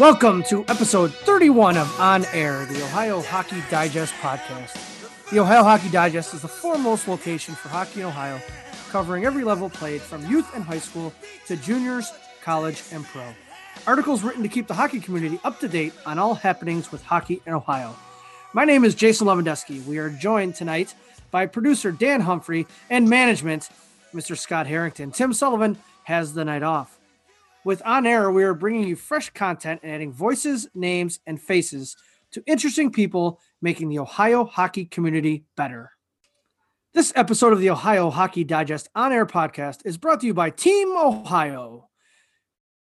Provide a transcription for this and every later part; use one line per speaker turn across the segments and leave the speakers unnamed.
Welcome to episode 31 of On Air, the Ohio Hockey Digest podcast. The Ohio Hockey Digest is the foremost location for hockey in Ohio, covering every level played from youth and high school to juniors, college, and pro. Articles written to keep the hockey community up to date on all happenings with hockey in Ohio. My name is Jason Lewandowski. We are joined tonight by producer Dan Humphrey and management, Mr. Scott Harrington. Tim Sullivan has the night off. With On Air, we are bringing you fresh content and adding voices, names, and faces to interesting people making the Ohio hockey community better. This episode of the Ohio Hockey Digest On Air podcast is brought to you by Team Ohio.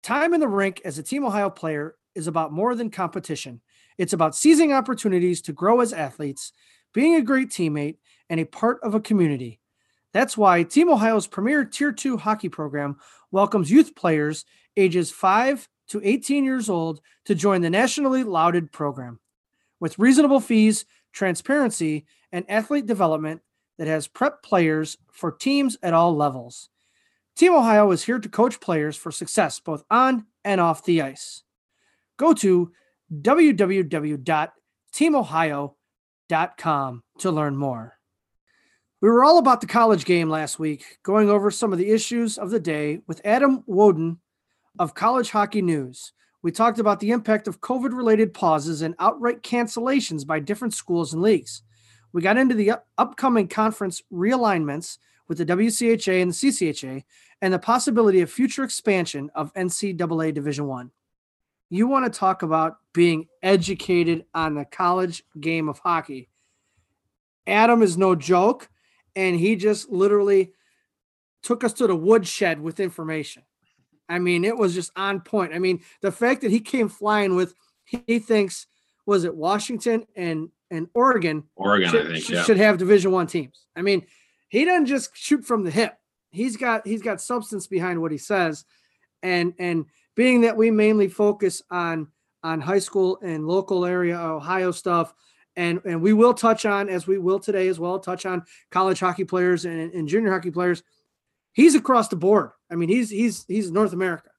Time in the rink as a Team Ohio player is about more than competition. It's about seizing opportunities to grow as athletes, being a great teammate, and a part of a community. That's why Team Ohio's premier Tier 2 hockey program welcomes youth players ages 5 to 18 years old to join the nationally lauded program. With reasonable fees, transparency, and athlete development that has prep players for teams at all levels. Team Ohio is here to coach players for success both on and off the ice. Go to www.teamohio.com to learn more. We were all about the college game last week, going over some of the issues of the day with Adam Wodon of College Hockey News. We talked about the impact of COVID related pauses and outright cancellations by different schools and leagues. We got into the up- upcoming conference realignments with the WCHA and the CCHA and the possibility of future expansion of NCAA Division 1 you want to talk about being educated on the college game of hockey. Adam is no joke, and he just literally took us to the woodshed with information. I mean, it was just on point. I mean, the fact that he came flying with he thinks was it Washington and and Oregon.
Oregon,
should,
I think, yeah.
should have Division One teams. I mean, he doesn't just shoot from the hip. He's got he's got substance behind what he says, and and being that we mainly focus on on high school and local area Ohio stuff, and and we will touch on as we will today as well touch on college hockey players and, and junior hockey players. He's across the board. I mean, he's he's he's North America.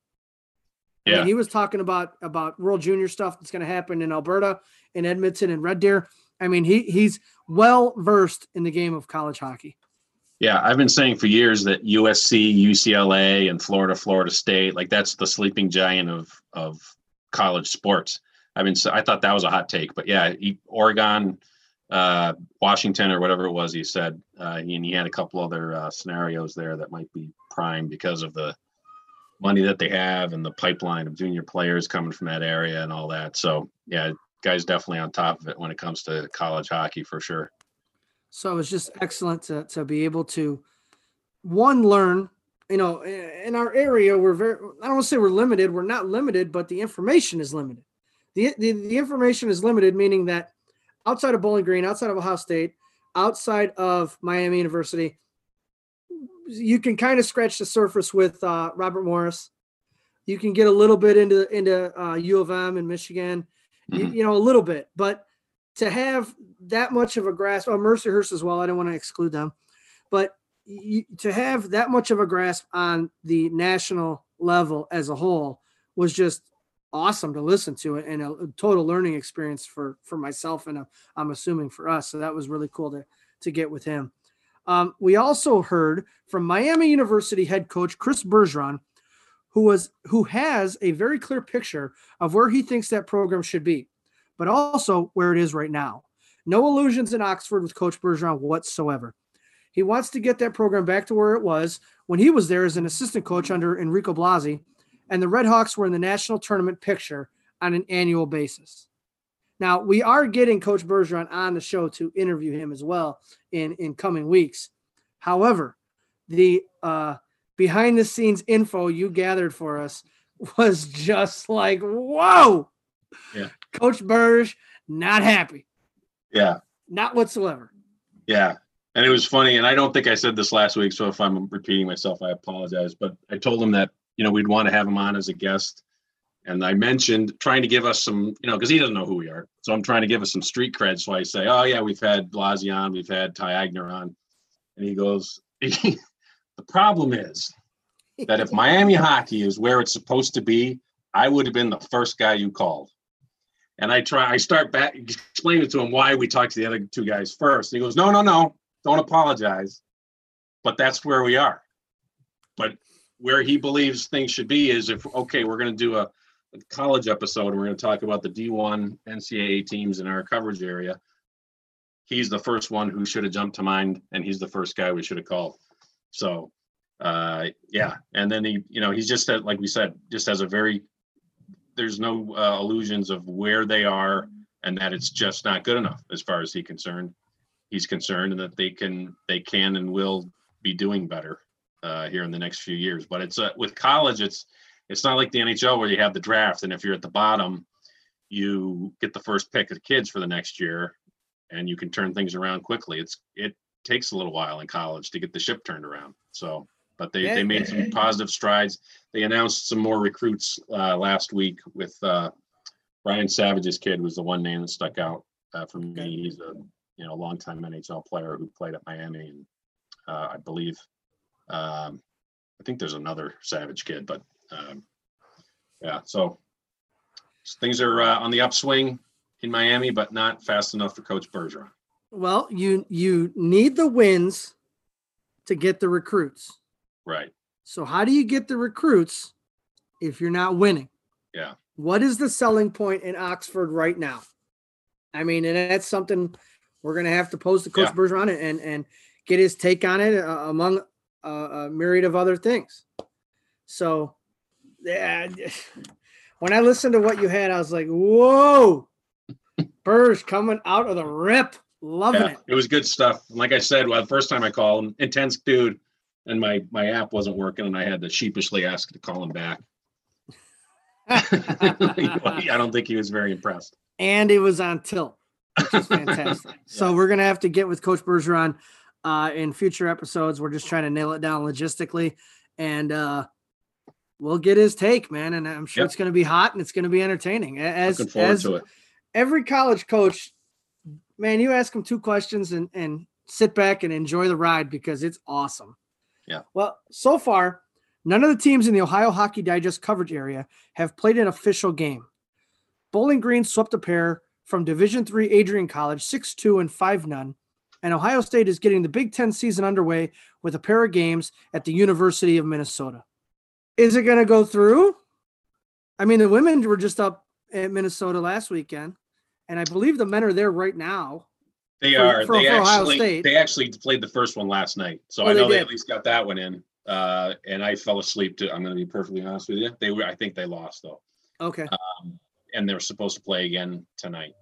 I
Yeah.
mean, he was talking about about World Junior stuff that's going to happen in Alberta, in Edmonton, and Red Deer. I mean, he he's well versed in the game of college hockey.
Yeah, I've been saying for years that USC, UCLA, and Florida, Florida State, like that's the sleeping giant of of college sports. I've been, I thought that was a hot take, but yeah, he, Oregon, uh, Washington, or whatever it was, he said, uh, and he had a couple other uh, scenarios there that might be prime because of the money that they have and the pipeline of junior players coming from that area and all that. So yeah, guys definitely on top of it when it comes to college hockey for sure.
So it was just excellent to to be able to one learn. You know, in our area, we're very. I don't want to say we're limited. We're not limited, but the information is limited. The, the the information is limited, meaning that outside of Bowling Green, outside of Ohio State, outside of Miami University, you can kind of scratch the surface with uh, Robert Morris. You can get a little bit into into uh, U of M in Michigan, you,
Mhm.
you know, a little bit, but to have that much of a grasp, oh, Mercyhurst as well. I don't want to exclude them, but you, to have that much of a grasp on the national level as a whole was just awesome to listen to and a, a total learning experience for for myself and uh, I'm assuming for us. So that was really cool to to get with him. Um, we also heard from Miami University head coach Chris Bergeron, who was who has a very clear picture of where he thinks that program should be, but also where it is right now. No illusions in Oxford with Coach Bergeron whatsoever. He wants to get that program back to where it was when he was there as an assistant coach under Enrico Blasi, and the Red Hawks were in the national tournament picture on an annual basis. Now we are getting Coach Bergeron on the show to interview him as well in in coming weeks. However, the uh, behind the scenes info you gathered for us was just like whoa.
Yeah.
Coach Burge not happy,
Yeah.
not whatsoever.
Yeah. And it was funny. And I don't think I said this last week. So if I'm repeating myself, I apologize. But I told him that, you know, we'd want to have him on as a guest. And I mentioned trying to give us some, you know, because he doesn't know who we are. So I'm trying to give us some street cred. So I say, oh, yeah, we've had Blasi on, we've had Ty Eigner on. And he goes, the problem is that if Miami hockey is where it's supposed to be, I would have been the first guy you called. And I try, I start back explaining to him why we talked to the other two guys first. And he goes, No, no, no, don't apologize. But that's where we are. But where he believes things should be is if, okay, we're going to do a, a college episode and we're going to talk about the D1 NCAA teams in our coverage area. He's the first one who should have jumped to mind, and he's the first guy we should have called. So, uh, yeah. And then he, you know, he's just, uh, like we said, just has a very there's no uh, illusions of where they are and that it's just not good enough as far as he concerned. He's concerned and that they can they can and will be doing better uh, here in the next few years. But it's uh, with college, it's it's not like the NHL where you have the draft and if you're at the bottom, you get the first pick of the kids for the next year, and you can turn things around quickly. It's it takes a little while in college to get the ship turned around. So but they,
Yeah.
they made some positive strides. They announced some more recruits uh, last week with uh, Brian Savage's kid was the one name that stuck out uh, for me. He's a you know longtime NHL player who played at Miami, and uh, I believe um, I think there's another Savage kid, but um, yeah. So things are uh, on the upswing in Miami, but not fast enough for Coach Bergeron.
Well, you you need the wins to get the recruits.
Right.
So how do you get the recruits if you're not winning?
Yeah.
What is the selling point in Oxford right now? I mean, and that's something we're going to have to pose to Coach
Yeah.
Bergeron and, and and get his take on it uh, among uh, a myriad of other things. So, yeah, when I listened to what you had, I was like, "Whoa, Burge coming out of the rip, loving
Yeah,
it."
it was good stuff. Like I said, well, the first time I called him, intense dude, and my my app wasn't working, and I had to sheepishly ask to call him back. I don't think he was very impressed.
and it was on tilt, which is fantastic. So we're gonna have to get with Coach Bergeron uh, in future episodes. We're just trying to nail it down logistically, and uh, we'll get his take, man. And I'm sure
Yep.
it's gonna be hot and it's gonna be entertaining. As
Looking forward
as
to it.
every college coach, man, you ask them two questions and and sit back and enjoy the ride because it's awesome.
Yeah.
Well, so far, none of the teams in the Ohio Hockey Digest coverage area have played an official game. Bowling Green swept a pair from Division Three Adrian College, 6-2 and 5 none. And Ohio State is getting the Big Ten season underway with a pair of games at the University of Minnesota. Is it going to go through? I mean, the women were just up at Minnesota last weekend, and I believe the men are there right now.
They
for-
are.
for-
they
for Ohio
actually
State.
they actually played the first one last night, so
Oh,
I know they
did.
at least got that one in. Uh, and I fell asleep. To, I'm going to be perfectly honest with you. They were. I think they lost though,
Okay.
um, and they're supposed to play again tonight.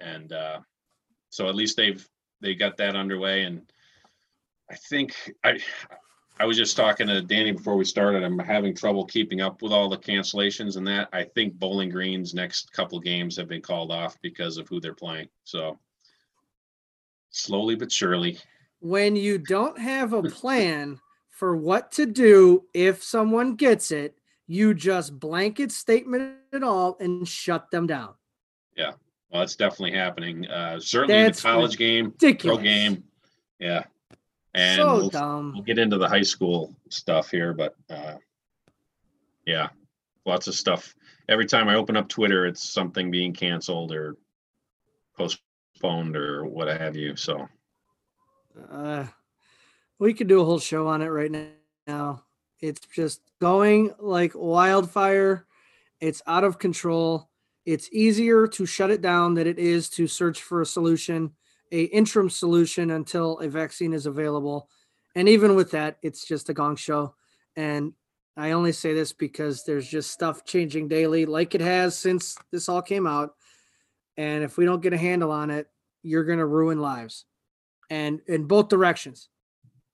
And uh, so at least they've they got that underway. And I think I I was just talking to Danny before we started. I'm having trouble keeping up with all the cancellations and that. I think Bowling Green's next couple games have been called off because of who they're playing. So slowly but surely.
When you don't have a plan for what to do if someone gets it, you just blanket statement it all and shut them down.
Well, it's definitely happening. Uh, certainly in the college game, pro game. Yeah. And
so
we'll, we'll get into the high school stuff here, but uh, yeah, lots of stuff. Every time I open up Twitter, it's something being canceled or postponed or what have you. So
Uh, we could do a whole show on it right now. It's just going like wildfire. It's out of control. It's easier to shut it down than it is to search for a solution, a interim solution until a vaccine is available. And even with that, it's just a gong show. And I only say this because there's just stuff changing daily, like it has since this all came out. And if we don't get a handle on it, you're going to ruin lives and in both directions.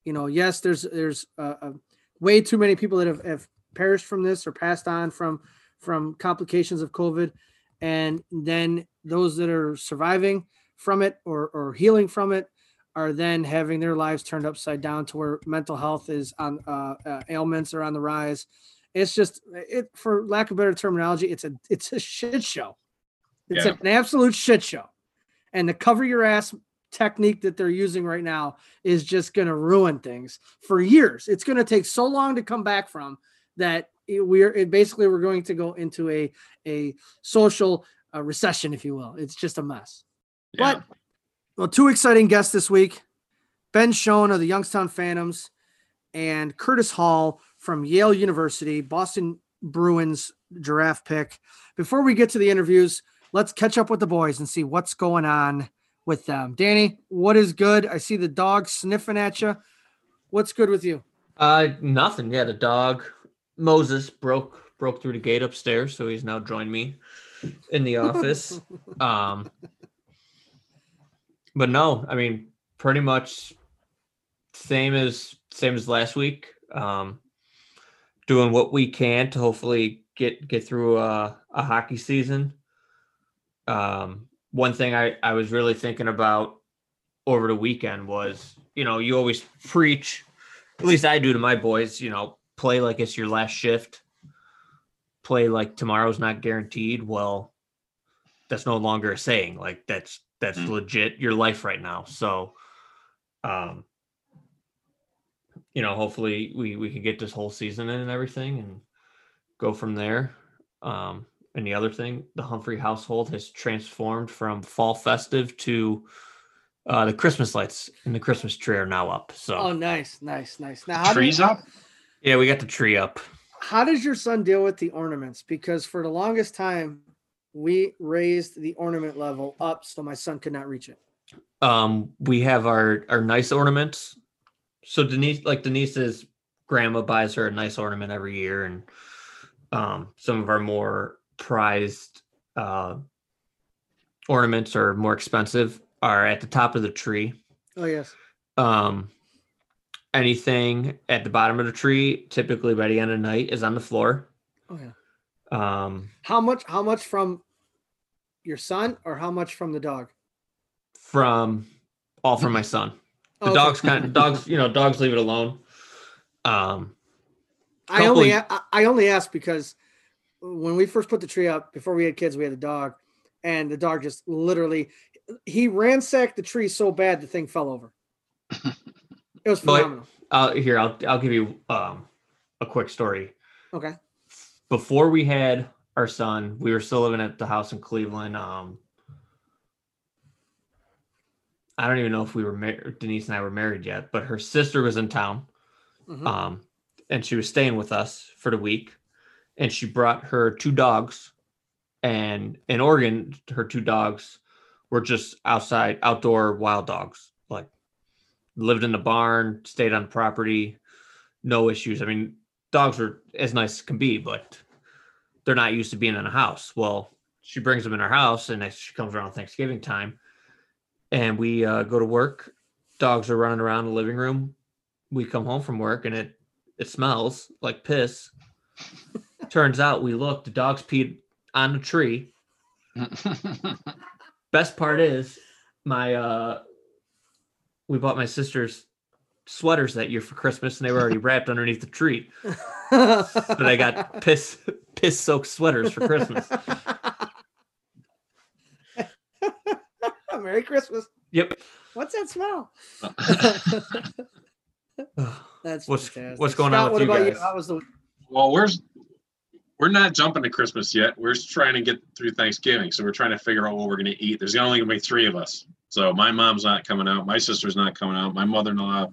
You know, yes, there's there's uh, uh, way too many people that have, have perished from this or passed on from from complications of COVID, and then those that are surviving from it or or healing from it are then having their lives turned upside down to where mental health is on uh, uh, ailments are on the rise. It's just it for lack of better terminology, it's a it's a shit show. It's
Yeah.
an absolute shit show, and the cover your ass technique that they're using right now is just going to ruin things for years. It's going to take so long to come back from that we're basically we're going to go into a a social uh, recession, if you will. It's just a mess. Yeah. But well, two exciting guests this week: Ben Schoen of the Youngstown Phantoms and Curtis Hall from Yale University, Boston Bruins giraffe pick. Before we get to the interviews, let's catch up with the boys and see what's going on with them. Danny, what is good? I see the dog sniffing at you. What's good with you?
Uh, nothing. Yeah, the dog Moses broke broke through the gate upstairs, so he's now joined me in the office. um, but no, I mean, pretty much same as same as last week. Um, doing what we can to hopefully get get through a, a hockey season. Um, one thing I, I was really thinking about over the weekend was, you know, you always preach, at least I do to my boys, you know, play like it's your last shift, play like tomorrow's not guaranteed. Well, that's no longer a saying. Like that's that's mm. legit your life right now. So um you know, hopefully we we can get this whole season in and everything and go from there. Um and the other thing, the Humphrey household has transformed from fall festive to uh, the Christmas lights and the Christmas tree are now up. So
oh, nice, nice, nice. Now
trees up.
Yeah, we got the tree up.
How does your son deal with the ornaments? Because for the longest time, we raised the ornament level up so my son could not reach it.
Um, we have our our nice ornaments. So Denise, like Denise's grandma buys her a nice ornament every year, and um, some of our more prized uh, ornaments are more expensive are at the top of the tree.
Oh yes.
Um, anything at the bottom of the tree, typically by the end of the night, is on the floor.
Oh yeah.
Um,
how much? How much from your son, or how much from the dog?
From all from my son. The okay. dogs kind of dogs, you know, dogs leave it alone. Um,
I only I only ask because when we first put the tree up before we had kids, we had a dog, and the dog just literally he ransacked the tree so bad the thing fell over. It was phenomenal.
But, uh, here, I'll I'll give you um, a quick story.
Okay.
Before we had our son, we were still living at the house in Cleveland. Um, I don't even know if we were married. Denise and I were married yet, but her sister was in town, mm-hmm. um, and she was staying with us for the week and she brought her two dogs. And in Oregon, her two dogs were just outside, outdoor wild dogs. Like lived in the barn, stayed on property, no issues. I mean, dogs are as nice as can be, but they're not used to being in a house. Well, she brings them in her house, and she comes around Thanksgiving time, and we uh, go to work. Dogs are running around the living room. We come home from work, and it it smells like piss. Turns out we looked, the dogs peed on the tree. Best part is my uh we bought my sister's sweaters that year for Christmas and they were already wrapped underneath the tree. but I got piss piss soaked sweaters for Christmas.
Merry Christmas.
Yep.
What's that smell?
That's what's fantastic. what's going Scott, on with you guys? You? How was the
well, where's we're not jumping to Christmas yet. We're just trying to get through Thanksgiving. So we're trying to figure out what we're going to eat. There's only going to be three of us. So my mom's not coming out. My sister's not coming out. My mother-in-law,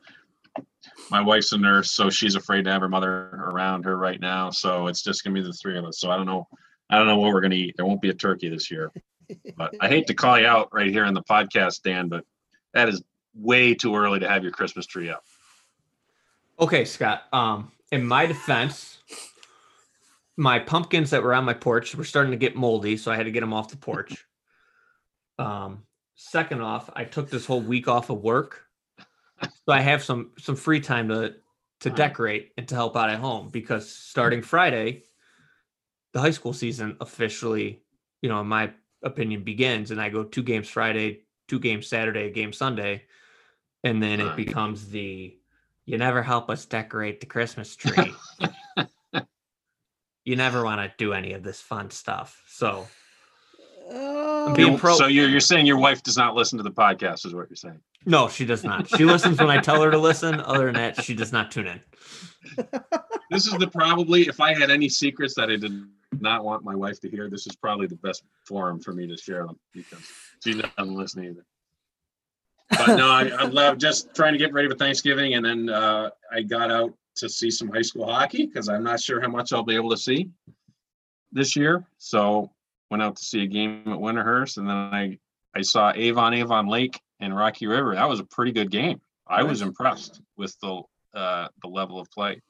my wife's a nurse, so she's afraid to have her mother around her right now. So it's just going to be the three of us. So I don't know. I don't know what we're going to eat. There won't be a turkey this year. But I hate to call you out right here in the podcast, Dan, but that is way too early to have your Christmas tree up.
Okay, Scott. Um, in my defense, my pumpkins that were on my porch were starting to get moldy, so I had to get them off the porch. Um, second off, I took this whole week off of work, so I have some some free time to to decorate and to help out at home because hmm. starting Friday, the high school season officially, you know, in my opinion, begins, and I go two games Friday, two games Saturday, a game Sunday, and then it becomes the you never help us decorate the Christmas tree. you never want to do any of this fun stuff. So,
uh, being pro- so you're you're saying your wife does not listen to the podcast, is what you're saying?
No, she does not. She listens when I tell her to listen. Other than that, she does not tune in.
this is the probably if I had any secrets that I did not want my wife to hear, this is probably the best forum for me to share them because she doesn't listen either. But no, I, I love just trying to get ready for Thanksgiving, and then uh, I got out to see some high school hockey because I'm not sure how much I'll be able to see this year. So went out to see a game at Winterhurst, and then I I saw Avon Avon Lake and Rocky River. That was a pretty good game. I was impressed with the uh, the level of play.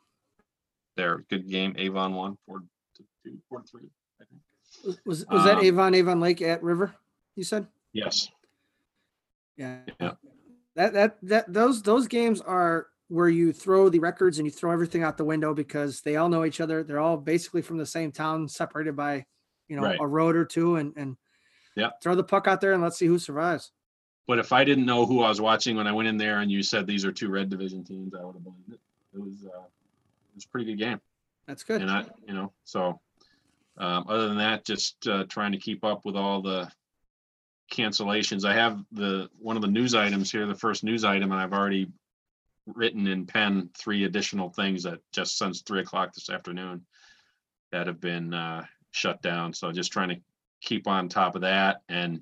There, good game. Avon won four to two, four to three. I think.
Was was that
Um,
Avon Avon Lake at River? You said.
Yes.
Yeah.
Yeah.
That that that those those games are where you throw the records and you throw everything out the window because they all know each other. They're all basically from the same town, separated by you know
Right.
a road or two, and and
Yeah.
throw the puck out there and let's see who survives.
But if I didn't know who I was watching when I went in there and you said these are two red division teams, I would have believed it. It was uh, it was a pretty good game.
That's good.
And I, you know, so um, other than that, just uh, trying to keep up with all the cancellations. I have the one of the news items here, the first news item, and I've already written in pen three additional things that just since three o'clock this afternoon that have been uh, shut down. So just trying to keep on top of that. And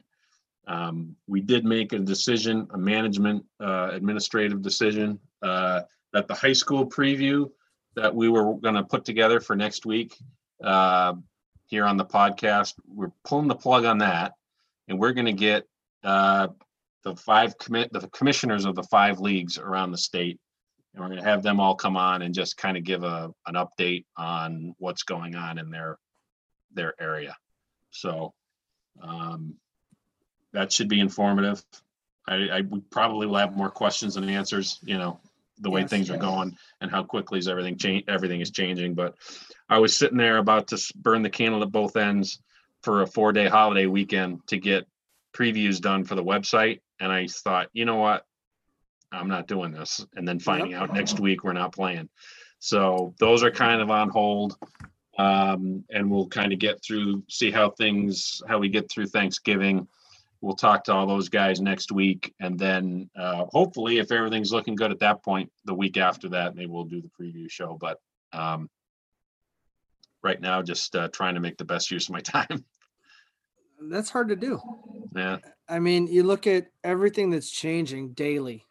um, we did make a decision, a management uh, administrative decision uh, that the high school preview that we were going to put together for next week uh, here on the podcast. We're pulling the plug on that, and we're going to get uh, the five commit the commissioners of the five leagues around the state, and we're going to have them all come on and just kind of give a an update on what's going on in their their area. So um, that should be informative. I, I would probably will have more questions than answers. You know, the way
Yes.
things are going and how quickly is everything change everything is changing but i was sitting there about to burn the candle at both ends for a four day holiday weekend to get previews done for the website and i thought you know what i'm not doing this and then finding out next week we're not playing so those are kind of on hold um, and we'll kind of get through see how things how we get through thanksgiving. We'll talk to all those guys next week and then uh, hopefully if everything's looking good at that point the week after that maybe we'll do the preview show but um, right now just uh, trying to make the best use of my time.
That's hard to do.
yeah.
I mean, you look at everything that's changing daily,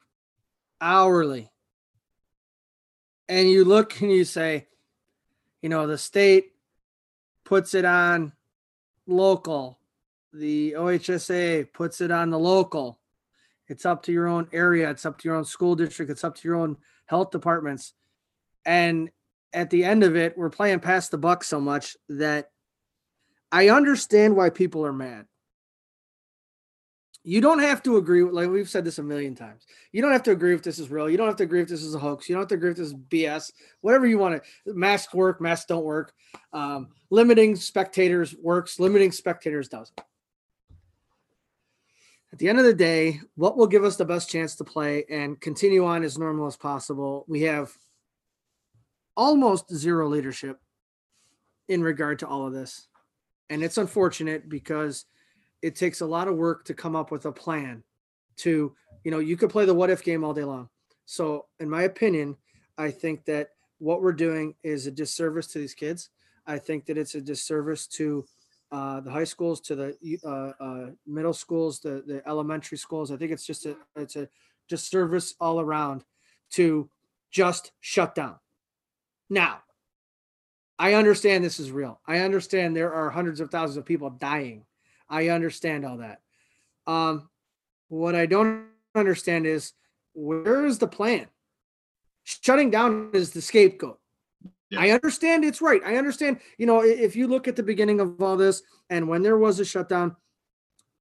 hourly, and you look and you say, you know, the state puts it on local, the OHSA puts it on the local. It's up to your own area, it's up to your own school district, it's up to your own health departments. And at the end of it, we're playing past the buck so much that I understand why people are mad you don't have to agree with like we've said this a million times. You don't have to agree if this is real. You don't have to agree if this is a hoax. You don't have to agree if this is bs whatever you want to masks work masks don't work. Um, limiting spectators works limiting spectators doesn't. At the end of the day what will give us the best chance to play and continue on as normal as possible? We have almost zero leadership in regard to all of this. And it's unfortunate because it takes a lot of work to come up with a plan to you know you could play the what if game all day long. So in my opinion i think that what we're doing is a disservice to these kids. I think that it's a disservice to uh, the high schools to the uh, uh, middle schools the, the elementary schools. I think it's just a it's a disservice all around to just shut down. Now i understand this is real. I understand there are hundreds of thousands of people dying I understand all that. Um, what I don't understand is where is the plan? Shutting down is the scapegoat.
Yeah.
I understand it's right. I understand, you know, if you look at the beginning of all this and when there was a shutdown,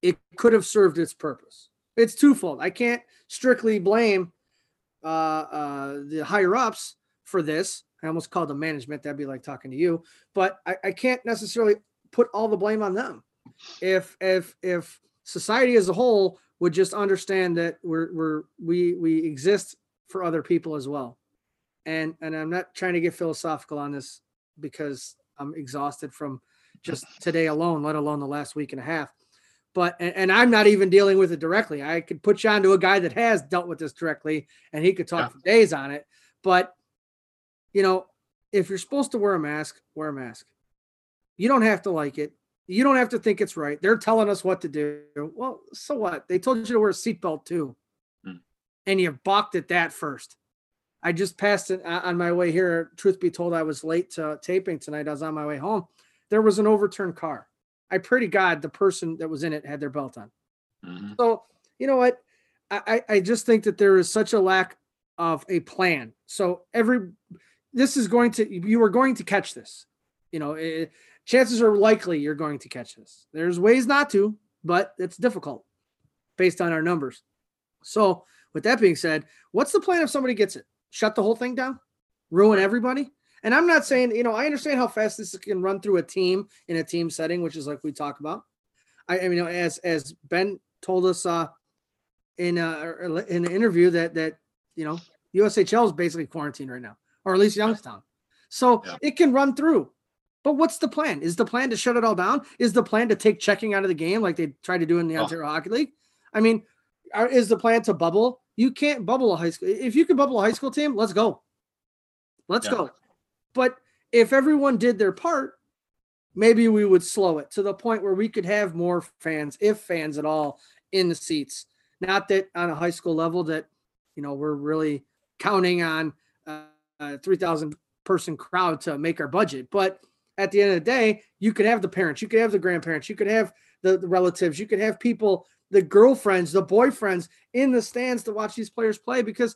it could have served its purpose. It's twofold. I can't strictly blame uh, uh, the higher ups for this. I almost called the management. That'd be like talking to you, but I, I can't necessarily put all the blame on them if if if society as a whole would just understand that we're we're we we exist for other people as well and and i'm not trying to get philosophical on this because i'm exhausted from just today alone let alone the last week and a half but and, and i'm not even dealing with it directly i could put you on to a guy that has dealt with this directly and he could talk
Yeah.
for days on it but you know if you're supposed to wear a mask, wear a mask. You don't have to like it. You don't have to think it's right. They're telling us what to do. Well, so what? They told you to wear a seatbelt too.
Hmm.
And you balked at that first. I just passed it uh, on my way here. Truth be told, I was late to taping tonight. I was on my way home. There was an overturned car. I pray to God the person that was in it had their belt on.
Mhm.
So you know what? I, I just think that there is such a lack of a plan. So every this is going to you are going to catch this. You know, eh, chances are likely you're going to catch this. There's ways not to, but it's difficult based on our numbers. So with that being said, what's the plan if somebody gets it? Shut the whole thing down, ruin everybody. And I'm not saying, you know, I understand how fast this can run through a team in a team setting, which is like we talk about. I, I mean, as as Ben told us uh, in uh, in an interview that that you know USHL is basically quarantined right now, or at least Youngstown. So
Yeah.
it can run through. But what's the plan? Is the plan to shut it all down? Is the plan to take checking out of the game like they tried to do in the
Oh.
Ontario Hockey League? I mean, are, is the plan to bubble? You can't bubble a high school. If you can bubble a high school team, let's go. Let's
Yeah.
go. But if everyone did their part, maybe we would slow it to the point where we could have more fans, if fans at all, in the seats. Not that on a high school level that you know we're really counting on uh, a three thousand person crowd to make our budget, but at the end of the day, you could have the parents, you could have the grandparents, you could have the, the relatives, you could have people, the girlfriends, the boyfriends in the stands to watch these players play because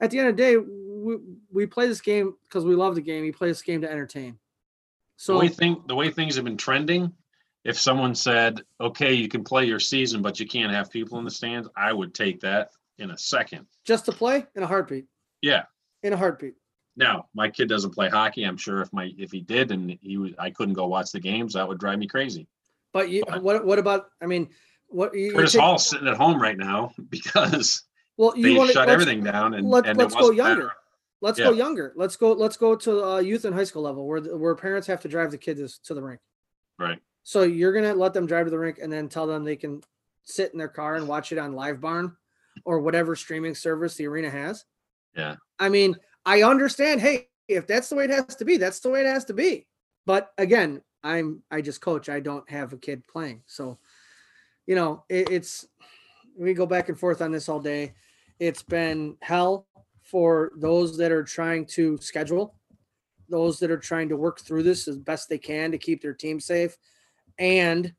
at the end of the day, we, we play this game because we love the game. We play this game to entertain.
The
So
way thing, the way things have been trending, if someone said, okay, you can play your season, but you can't have people in the stands, I would take that in a second.
just to play in a heartbeat,
Yeah.
in a heartbeat.
Now, my kid doesn't play hockey. I'm sure if my, if he did and he was, I couldn't go watch the games, that would drive me crazy.
But you,
But-
what, what about, I mean, what you, you
Curtis
take-
Hall's sitting at home right now because
well, you
they
want
shut everything down and,
let, let's go younger. Let's go younger. Let's go. Let's go to uh, youth and high school level where where parents have to drive the kids to the rink.
Right.
So you're gonna let them drive to the rink and then tell them they can sit in their car and watch it on LiveBarn or whatever streaming service the arena has.
Yeah.
I mean, I understand. Hey, if that's the way it has to be, that's the way it has to be. But again, I'm I just coach. I don't have a kid playing, so you know it, it's we go back and forth on this all day. It's been hell for those that are trying to schedule, those that are trying to work through this as best they can to keep their team safe, and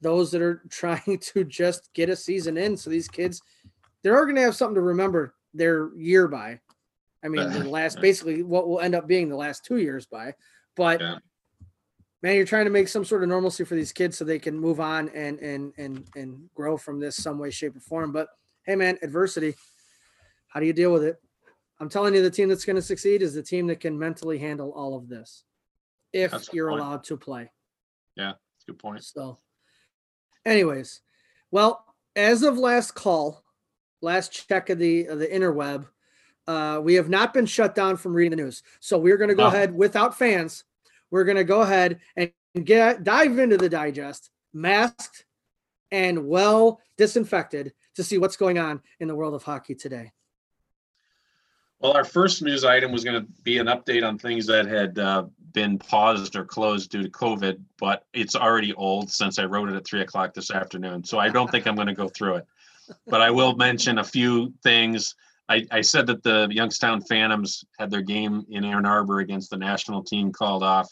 those that are trying to just get a season in. So these kids, they're going to have something to remember their year by. I mean, the last basically what will end up being the last two years by. But
Yeah.
man, you're trying to make some sort of normalcy for these kids so they can move on and and and and grow from this some way, shape, or form. But hey, man, adversity. How do you deal with it? I'm telling you, the team that's going to succeed is the team that can mentally handle all of this, if
That's
you're allowed to play.
Yeah, good point.
So, anyways, well, as of last call, last check of the of the interweb, uh, we have not been shut down from reading the news. So we're going to go ahead without fans. We're going to go ahead and get dive into the digest, masked and well disinfected, to see what's going on in the world of hockey today.
Well, our first news item was going to be an update on things that had uh, been paused or closed due to COVID, but it's already old since I wrote it at three o'clock this afternoon. So I don't think I'm going to go through it. But I will mention a few things. I, I said that the Youngstown Phantoms had their game in Ann Arbor against the national team called off,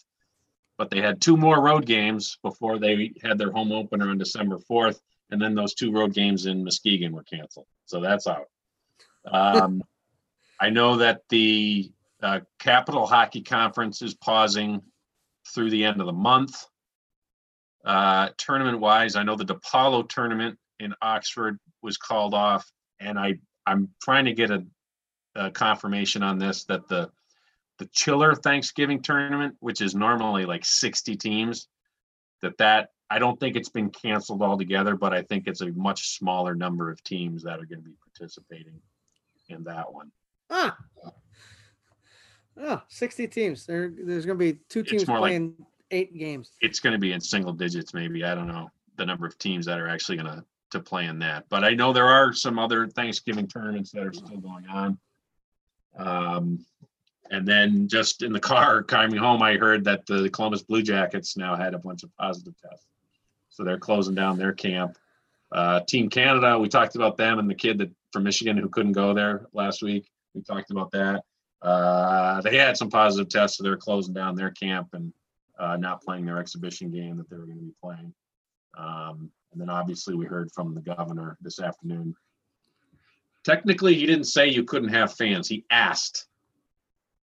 but they had two more road games before they had their home opener on December 4th. And then those two road games in Muskegon were canceled. So that's out. Um, I know that the uh, Capital Hockey Conference is pausing through the end of the month. Uh, tournament wise, I know the DePaulo tournament in Oxford was called off, and I I'm trying to get a, a confirmation on this that the the Chiller Thanksgiving tournament, which is normally like 60 teams, that that I don't think it's been canceled altogether, but I think it's a much smaller number of teams that are going to be participating in that one.
Ah. Oh, 60 teams. There, there's going to be two teams
more like-
playing eight games.
it's going to be in single digits, maybe. I don't know the number of teams that are actually going to to play in that. But I know there are some other Thanksgiving tournaments that are still going on. Um, and then just in the car coming home, I heard that the Columbus Blue Jackets now had a bunch of positive tests. So they're closing down their camp. Uh, Team Canada, we talked about them and the kid that from Michigan who couldn't go there last week. We talked about that. Uh, they had some positive tests, so they're closing down their camp and uh, not playing their exhibition game that they were going to be playing. Um, and then obviously we heard from the governor this afternoon. Technically, he didn't say you couldn't have fans. He asked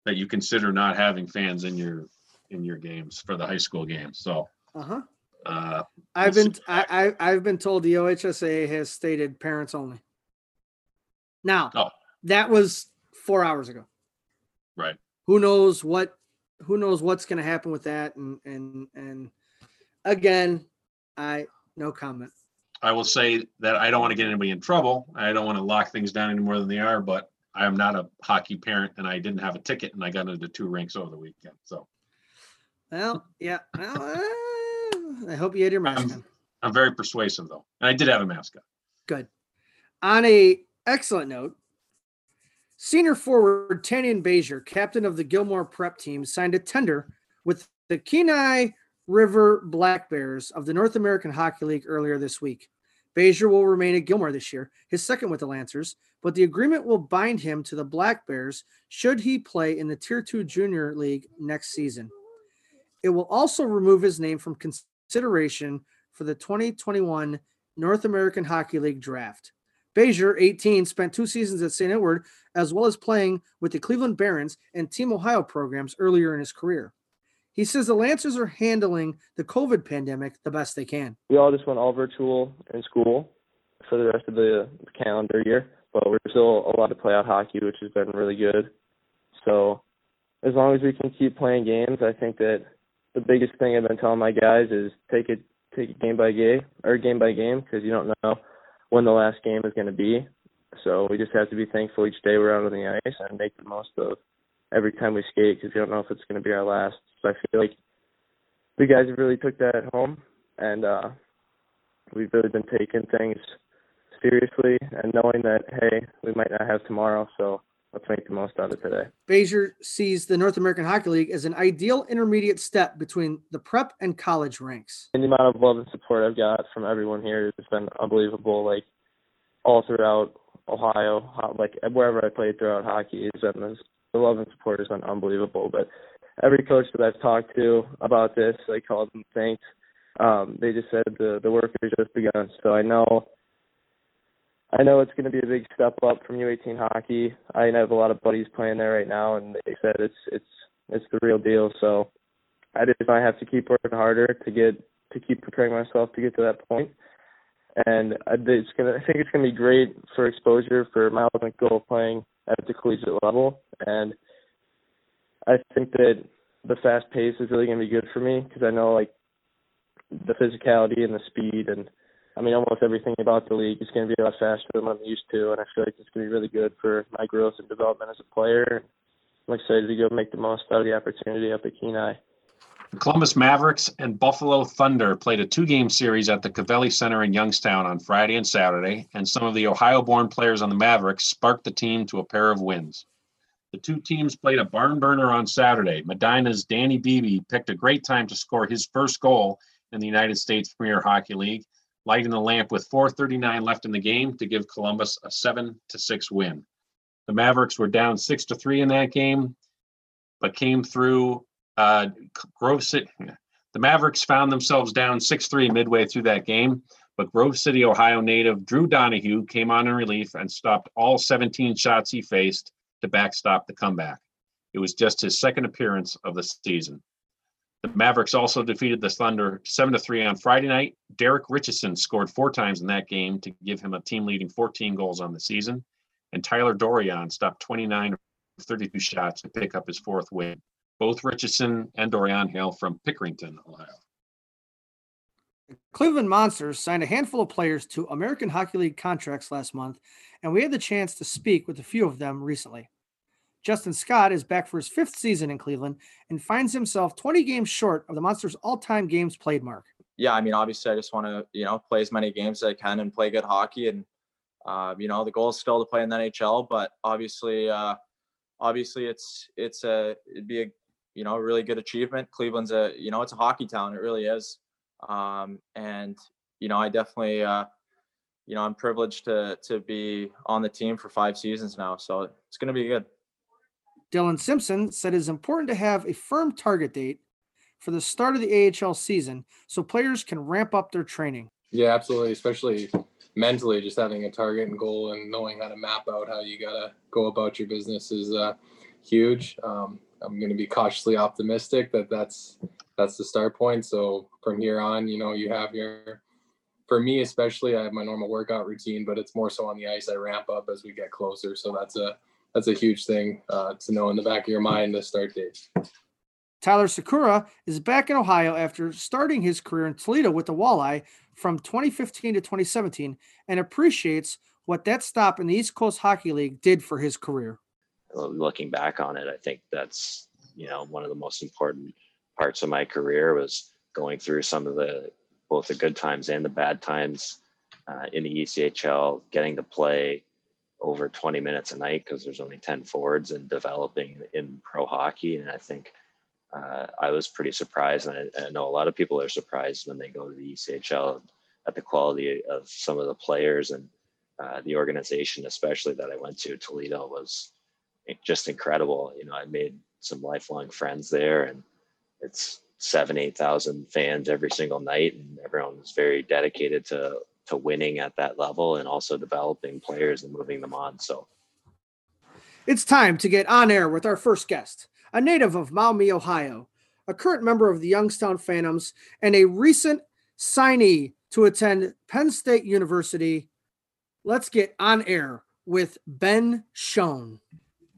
that you consider not having fans in your in your games for the high school games. So
Uh-huh.
uh,
I've been I, I I've been told the OHSA has stated parents only. Now,
Oh.
that was 4 hours ago.
right.
Who knows what who knows what's going to happen with that and and and again, I no comment.
I will say that I don't want to get anybody in trouble. I don't want to lock things down any more than they are, but I am not a hockey parent and I didn't have a ticket and I got into two rinks over the weekend. So
Well, yeah. Well, uh, I hope you had your mask on.
I'm very persuasive though. And I did have a mask on.
Good. On a excellent note, senior forward Tanyan Bezier, captain of the Gilmour prep team, signed a tender with the Kenai River Black Bears of the North American Hockey League earlier this week. Bezier will remain at Gilmour this year, his second with the Lancers, but the agreement will bind him to the Black Bears should he play in the Tier 2 Junior League next season. It will also remove his name from consideration for the 2021 North American Hockey League draft. Bezier, 18, spent two seasons at St. Edward, as well as playing with the Cleveland Barons and Team Ohio programs earlier in his career. He says the Lancers are handling the COVID pandemic the best they can.
we all just went all virtual in school for the rest of the calendar year, but we're still allowed to play out hockey, which has been really good. So as long as we can keep playing games, I think that the biggest thing I've been telling my guys is take it take it game by game or game by game because you don't know when the last game is going to be. So we just have to be thankful each day we're out on the ice and make the most of every time we skate because you don't know if it's going to be our last. So I feel like the guys have really took that home and uh we've really been taking things seriously and knowing that hey, we might not have tomorrow, so let's make the most out of today.
Bezier sees the North American Hockey League as an ideal intermediate step between the prep and college ranks.
And the amount of love and support I've got from everyone here has been unbelievable. Like all throughout Ohio, like wherever I played throughout hockey, has been this, the love and support been unbelievable. But every coach that I've talked to about this, I called them thanks. Um, they just said the the work has just begun. So I know I know it's going to be a big step up from U18 hockey. I have a lot of buddies playing there right now, and they said it's it's it's the real deal. So I just I have to keep working harder to get to keep preparing myself to get to that point. And I, it's gonna I think it's gonna be great for exposure for Miles McGill playing at the collegiate level, and I think that the fast pace is really gonna be good for me because I know like the physicality and the speed and I mean, almost everything about the league is going to be a lot faster than I'm used to, and I feel like it's going to be really good for my growth and development as a player. I'm excited to go make the most out of the opportunity up at Kenai.
The Columbus Mavericks and Buffalo Thunder played a two-game series at the Covelli Center in Youngstown on Friday and Saturday, and some of the Ohio-born players on the Mavericks sparked the team to a pair of wins. The two teams played a barn burner on Saturday. Medina's Danny Beebe picked a great time to score his first goal in the United States Premier Hockey League, lighting the lamp with 4:39 left in the game to give Columbus a seven to six win. The Mavericks were down six to three in that game, but came through. Uh, Grove City, the Mavericks found themselves down 6-3 midway through that game, but Grove City, Ohio native Drew Donahue came on in relief and stopped all 17 shots he faced to backstop the comeback. It was just his second appearance of the season. The Mavericks also defeated the Thunder 7 3 on Friday night. Derek Richardson scored four times in that game to give him a team leading 14 goals on the season. And Tyler Dorian stopped 29 of 32 shots to pick up his fourth win. Both Richardson and Dorian hail from Pickerington, Ohio.
Cleveland Monsters signed a handful of players to American Hockey League contracts last month, and we had the chance to speak with a few of them recently. Justin Scott is back for his fifth season in Cleveland and finds himself 20 games short of the Monsters' all time games played mark.
yeah, I mean, obviously, I just want to, you know, play as many games as I can and play good hockey. And, uh, you know, the goal is still to play in the NHL, but obviously, uh, obviously it's it's a it'd be a you know a really good achievement. Cleveland's a you know it's a hockey town. It really is. Um, and you know I definitely uh, you know I'm privileged to to be on the team for five seasons now. So it's going to be good.
Dillon Simpson said it's important to have a firm target date for the start of the AHL season so players can ramp up their training.
Yeah, absolutely. Especially mentally, just having a target and goal and knowing how to map out how you got to go about your business is uh, huge. Um, I'm going to be cautiously optimistic that that's that's the start point. So from here on, you know, you have your for me especially, I have my normal workout routine, but it's more so on the ice. I ramp up as we get closer. So that's a that's a huge thing uh, to know in the back of your mind the start date.
Tyler Sikura is back in Ohio after starting his career in Toledo with the Walleye from 2015 to 2017 and appreciates what that stop in the East Coast Hockey League did for his career.
Looking back on it, I think that's, you know, one of the most important parts of my career was going through some of the both the good times and the bad times uh, in the ECHL, getting to play over 20 minutes a night because there's only 10 forwards and developing in pro hockey. And I think uh, I was pretty surprised. And I, I, know a lot of people are surprised when they go to the ECHL at the quality of some of the players and uh, the organization, especially that I went to. Toledo was just incredible. You know, I made some lifelong friends there and it's seven, 8,000 fans every single night. And everyone was very dedicated to to winning at that level and also developing players and moving them on. So
it's time to get on air with our first guest, a native of Maumee, Ohio, a current member of the Youngstown Phantoms, and a recent signee to attend Penn State University. Let's get on air with Ben Schoen.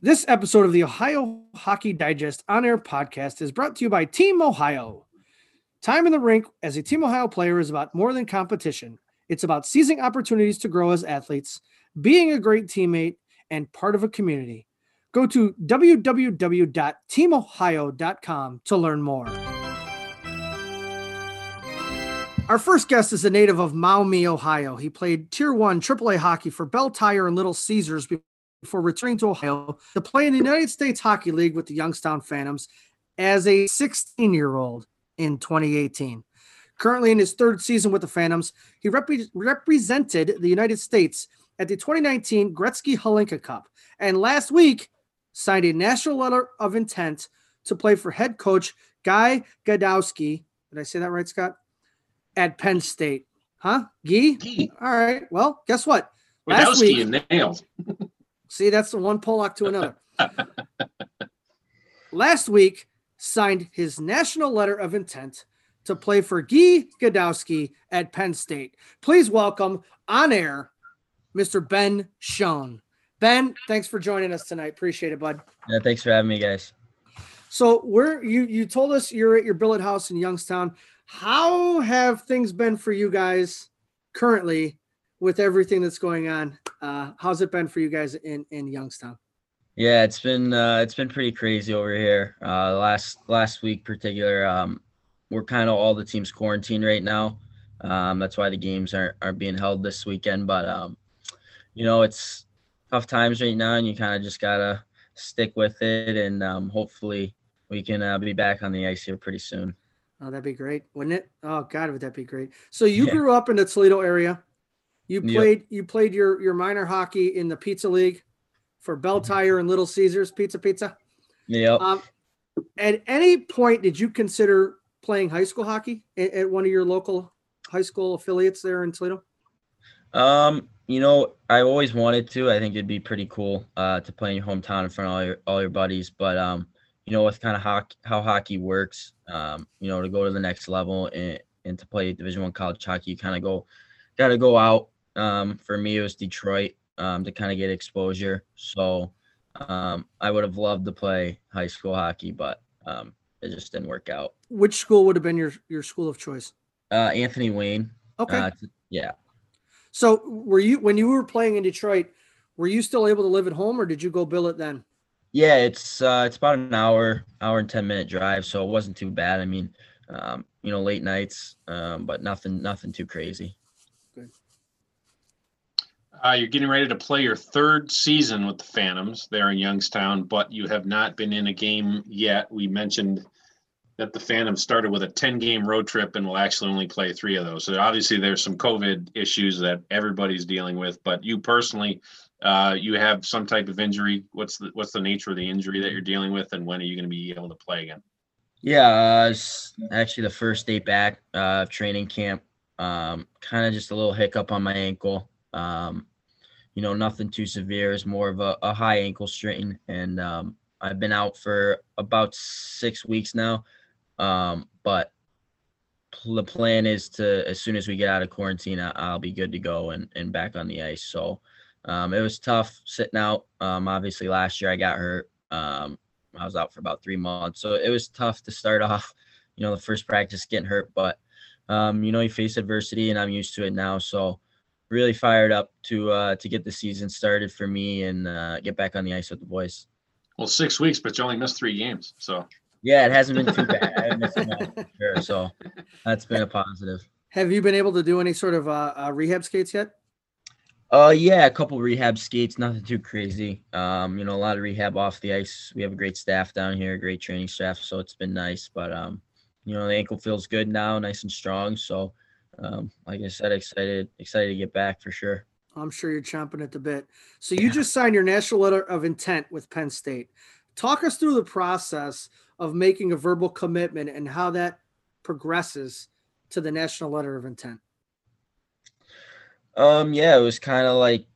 This episode of the Ohio Hockey Digest on air podcast is brought to you by Team Ohio. Time in the rink as a Team Ohio player is about more than competition. It's about seizing opportunities to grow as athletes, being a great teammate, and part of a community. Go to www.teamohio.com to learn more. Our first guest is a native of Maumee, Ohio. He played Tier 1 AAA hockey for Belle Tire and Little Caesars before returning to Ohio to play in the United States Hockey League with the Youngstown Phantoms as a 16 year old in 2018. Currently in his third season with the Phantoms, he rep- represented the United States at the 2019 Gretzky Hlinka Cup, and last week signed a national letter of intent to play for head coach Guy Gadowski. Did I say that right, Scott? At Penn State. Huh? Gee? All right. Well, guess what?
Last Gadowski week, nailed.
see, that's the one Pollock to another. last week, signed his national letter of intent to play for Guy Gadowski at Penn State. Please welcome on air Mr. Ben Schoen. Ben, thanks for joining us tonight. Appreciate it, bud.
Yeah, thanks for having me, guys.
So we're you you told us you're at your billet house in Youngstown. How have things been for you guys currently with everything that's going on? Uh, how's it been for you guys in in Youngstown?
Yeah, it's been uh, it's been pretty crazy over here. Uh, last last week, particular, um, we're kind of all the teams quarantined right now. Um, that's why the games aren't aren't being held this weekend. But um, you know, it's tough times right now, and you kind of just gotta stick with it, and um, hopefully we can uh, be back on the ice here pretty soon.
Oh, that'd be great, wouldn't it? Oh God, would that be great? So you yeah. grew up in the Toledo area. You played yep. you played your your minor hockey in the Pizza League for Belle mm-hmm. Tire and Little Caesars Pizza Pizza.
Yeah. Um,
at any point, did you consider playing high school hockey at, at one of your local high school affiliates there in Toledo?
Um, you know, I always wanted to. I think it'd be pretty cool uh, to play in your hometown in front of all your all your buddies. But um, you know, with kind of hockey, how hockey works, um, you know, to go to the next level and, and to play Division One college hockey, you kind of go, got to go out. Um, for me, it was Detroit um, to kind of get exposure. So um, I would have loved to play high school hockey, but um, it just didn't work out.
Which school would have been your your school of choice?
Uh, Anthony Wayne.
Okay. Uh,
yeah.
So were you when you were playing in Detroit? Were you still able to live at home, or did you go billet then?
Yeah, it's uh, it's about an hour, hour and ten minute drive, so it wasn't too bad. I mean, um, you know, late nights, um, but nothing, nothing too crazy.
Uh, you're getting ready to play your third season with the Phantoms there in Youngstown, but you have not been in a game yet. We mentioned that the Phantoms started with a 10 game road trip and will actually only play three of those. So obviously there's some COVID issues that everybody's dealing with, but you personally, uh, you have some type of injury. What's the what's the nature of the injury that you're dealing with, and when are you going to be able to play again?
Yeah, uh, actually the first day back uh, training camp. Um, kind of just a little hiccup on my ankle. Um, you know, nothing too severe. It's more of a, a high ankle strain, and um, I've been out for about six weeks now. Um, but the plan is to, as soon as we get out of quarantine, I, will be good to go and, and back on the ice. So um, it was tough sitting out. Um, obviously, last year I got hurt. Um, I was out for about three months. So it was tough to start off, you know, the first practice getting hurt, but um, you know, you face adversity and I'm used to it now. So really fired up to uh to get the season started for me and uh, get back on the ice with the boys.
Well, six weeks, but you only missed three games. So
yeah, it hasn't been too bad. sure, so that's been a positive.
Have you been able to do any sort of uh, uh rehab skates yet?
Uh, yeah, a couple rehab skates, nothing too crazy. Um, you know, a lot of rehab off the ice. We have a great staff down here, great training staff, so it's been nice. But um, you know, the ankle feels good now, nice and strong. So, um, like I said, excited, excited to get back for sure.
I'm sure you're chomping at the bit. So you just signed your national letter of intent with Penn State. Talk us through the process of making a verbal commitment and how that progresses to the national letter of intent.
Um, yeah, it was kind of like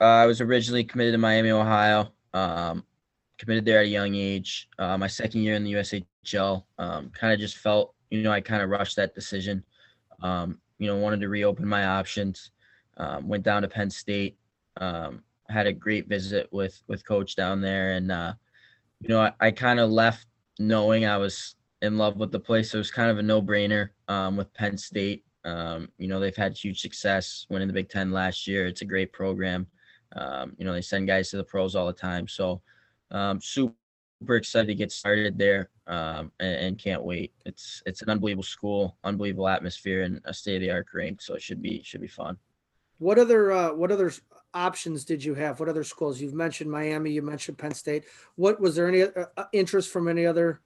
uh, I was originally committed to Miami, Ohio. Um, committed there at a young age. Uh, my second year in the USHL, um, kind of just felt, you know, I kind of rushed that decision. Um, you know, wanted to reopen my options. Um, went down to Penn State. Um, had a great visit with with coach down there, and uh, you know, I, I kind of left knowing I was in love with the place. So it was kind of a no brainer um, with Penn State. Um, you know, they've had huge success winning the Big Ten last year. It's a great program. Um, you know, they send guys to the pros all the time. So, um, super excited to get started there um, and, and, can't wait. It's it's an unbelievable school, unbelievable atmosphere, and a state of the art rink. So it should be should be fun.
What other uh, what other options did you have? What other schools? You've mentioned Miami. You mentioned Penn State. What was there any uh, uh interest from any other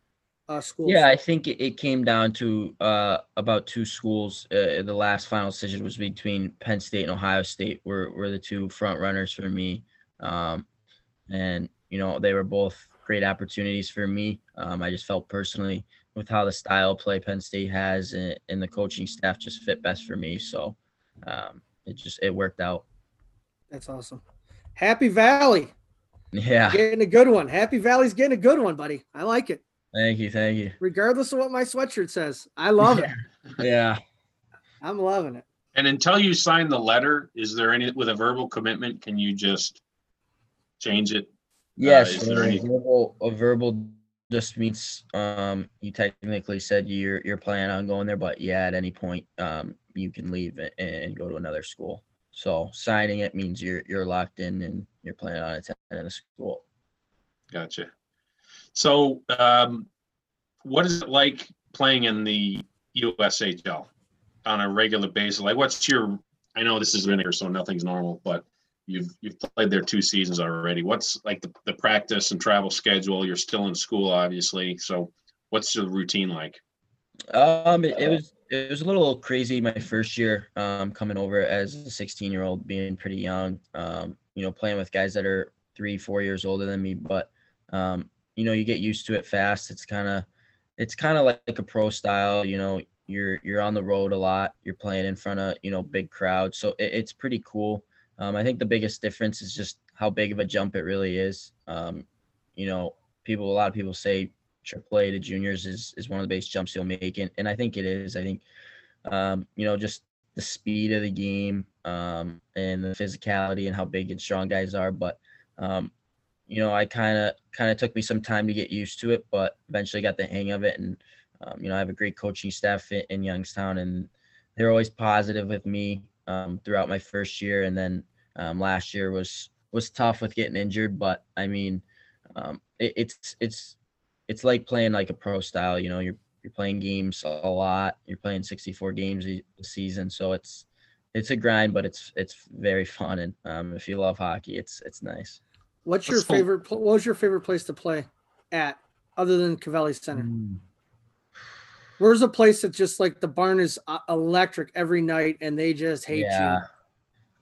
uh, schools?
Yeah, I think it, it came down to uh, about two schools. Uh, the last final decision was between Penn State and Ohio State. Were were the two front runners for me, um, and you know they were both great opportunities for me. Um, I just felt personally with how the style play Penn State has and, and the coaching staff just fit best for me. So um, it just it worked out.
That's awesome. Happy Valley.
Yeah.
Getting a good one. Happy Valley's getting a good one, buddy. I like it.
Thank you. Thank you.
Regardless of what my sweatshirt says, I love it.
yeah.
I'm loving it.
And until you sign the letter, is there any with a verbal commitment? Can you just change it?
Yes. Uh, any... a, verbal, a verbal just means um you technically said you're you're planning on going there, but yeah, at any point um you can leave and go to another school. So signing it means you're you're locked in and you're planning on attending the school.
Gotcha. So, um, what is it like playing in the USHL on a regular basis? Like, what's your? I know this is here, so nothing's normal, but you've you've played there two seasons already. What's like the, the practice and travel schedule? You're still in school, obviously. So, what's the routine like?
Um, it, it was it was a little crazy my first year um, coming over as a 16 year old, being pretty young. Um, you know, playing with guys that are three, four years older than me, but um, you know you get used to it fast it's kind of it's kind of like, like a pro style you know you're you're on the road a lot you're playing in front of you know big crowds so it, it's pretty cool um, i think the biggest difference is just how big of a jump it really is um, you know people a lot of people say AAA to juniors is is one of the biggest jumps you'll make and, and i think it is i think um, you know just the speed of the game um, and the physicality and how big and strong guys are but um, you know, I kind of kind of took me some time to get used to it, but eventually got the hang of it. And um, you know, I have a great coaching staff in, in, Youngstown, and they're always positive with me um, throughout my first year. And then um, last year was was tough with getting injured, but I mean, um, it, it's it's it's like playing like a pro style. You know, you're you're playing games a lot. You're playing 64 games a season, so it's it's a grind, but it's it's very fun. And um, if you love hockey, it's it's nice.
What's your
Let's
favorite? pl- What was your favorite place to play at, other than Covelli Center?
Mm.
Where's a place that just like the barn is uh, electric every night and they just hate
Yeah.
you?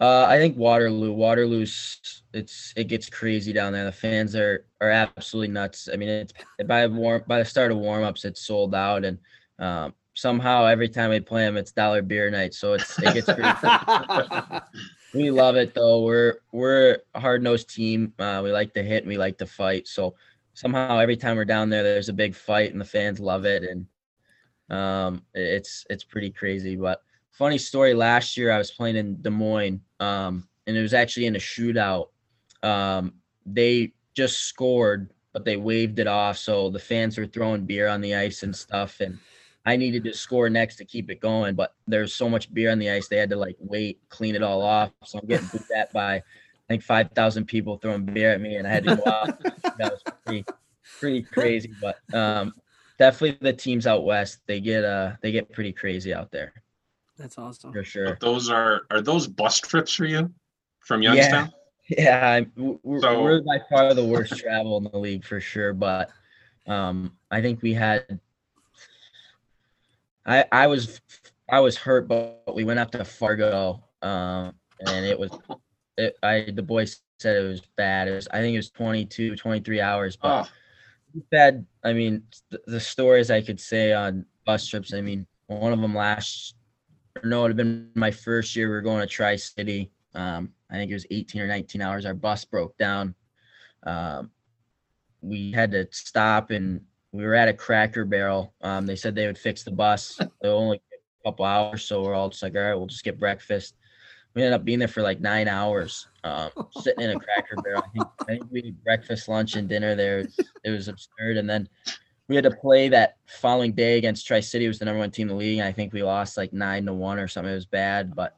Uh, I think Waterloo. Waterloo's it's it gets crazy down there. The fans are are absolutely nuts. I mean, it's by warm by the start of warm ups, it's sold out, and um, somehow every time we play them, it's dollar beer night. So it's it gets pretty. we love it though. We're we're a hard nosed team. Uh, we like to hit and we like to fight. So somehow every time we're down there, there's a big fight and the fans love it, and um, it's it's pretty crazy. But funny story last year i was playing in des moines um, and it was actually in a shootout um, they just scored but they waved it off so the fans were throwing beer on the ice and stuff and i needed to score next to keep it going but there's so much beer on the ice they had to like wait clean it all off so i'm getting booed at by i think 5000 people throwing beer at me and i had to go out that was pretty pretty crazy but um, definitely the teams out west they get uh they get pretty crazy out there
That's awesome.
for sure.
But those are are those bus trips for you from
Yeah.
Youngstown?
Yeah, I'm- we're,
So-
we're by far the worst travel in the league for sure. But um, I think we had. I I was I was hurt, but we went up to Fargo, um, and it was. It, I the boys said it was bad. It was I think it was 22, 23 hours, but
Oh,
bad. I mean, the, the stories I could say on bus trips. I mean, one of them last, or no, it have been my first year. We were going to Tri City. Um, I think it was 18 or 19 hours. Our bus broke down. Um, we had to stop and we were at a Cracker Barrel. Um, they said they would fix the bus. It only a couple hours, so we're all just like, all right, we'll just get breakfast. We ended up being there for like nine hours, um, sitting in a Cracker Barrel. I think, I think we ate breakfast, lunch, and dinner there. It was, it was absurd. And then we had to play that following day against Tri City, who was the number one team in the league. And I think we lost like nine to one or something. It was bad, but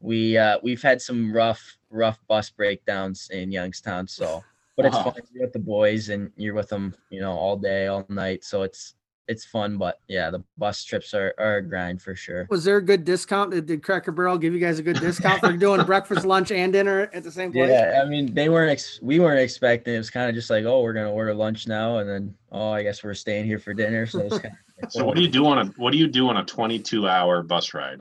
we uh, we've had some rough rough bus breakdowns in Youngstown. So, but it's
Wow.
fun. You're with the boys and you're with them, you know, all day, all night. So it's it's fun. But yeah, the bus trips are, are a grind for sure.
Was there a good discount? Did, did Cracker Barrel give you guys a good discount for doing breakfast, lunch, and dinner at the same place?
Yeah, I mean, they weren't. Ex- we weren't expecting. It was kind of just like, oh, we're gonna order lunch now, and then, oh, I guess we're staying here for dinner. So it's kind of.
so what do you do on a what do you do on a 22 hour bus ride?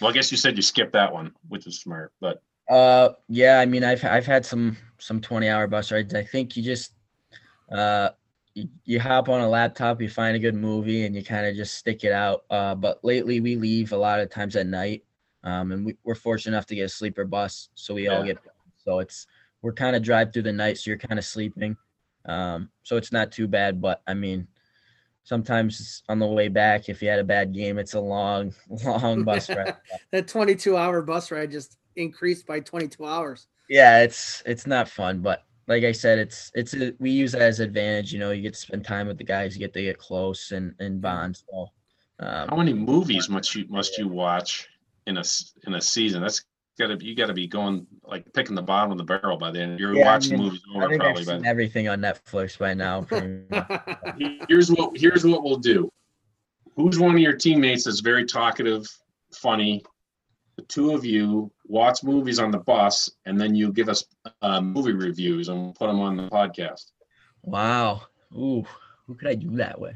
Well, I guess you said you skipped that one, which is smart, but
Uh, yeah. I mean, I've I've had some some twenty hour bus rides. I think you just, uh, you, you hop on a laptop, you find a good movie, and you kind of just stick it out. Uh, but lately we leave a lot of times at night, um, and we, we're fortunate enough to get a sleeper bus, so we all get. So it's we're kind of drive through the night, so you're kind of sleeping. Um, so it's not too bad, but I mean. Sometimes on the way back, if you had a bad game, it's a long, long bus ride.
That 22 hour bus ride just increased by 22 hours.
yeah it's it's not fun but like i said it's it's a, we use that as advantage you know you get to spend time with the guys you get to get close and and bond so
how
um,
many movies must you must you watch in a in a season? That's gotta you gotta be going like picking the bottom of the barrel by then. You're
Yeah, I
watching
mean,
movies
i
over probably
i've
by
seen
then.
everything on netflix by now
here's what here's what we'll do. Who's one of your teammates that's very talkative, funny? The two of you watch movies on the bus, and then you give us uh, movie reviews, and we'll put them on the podcast.
wow ooh who could i do that with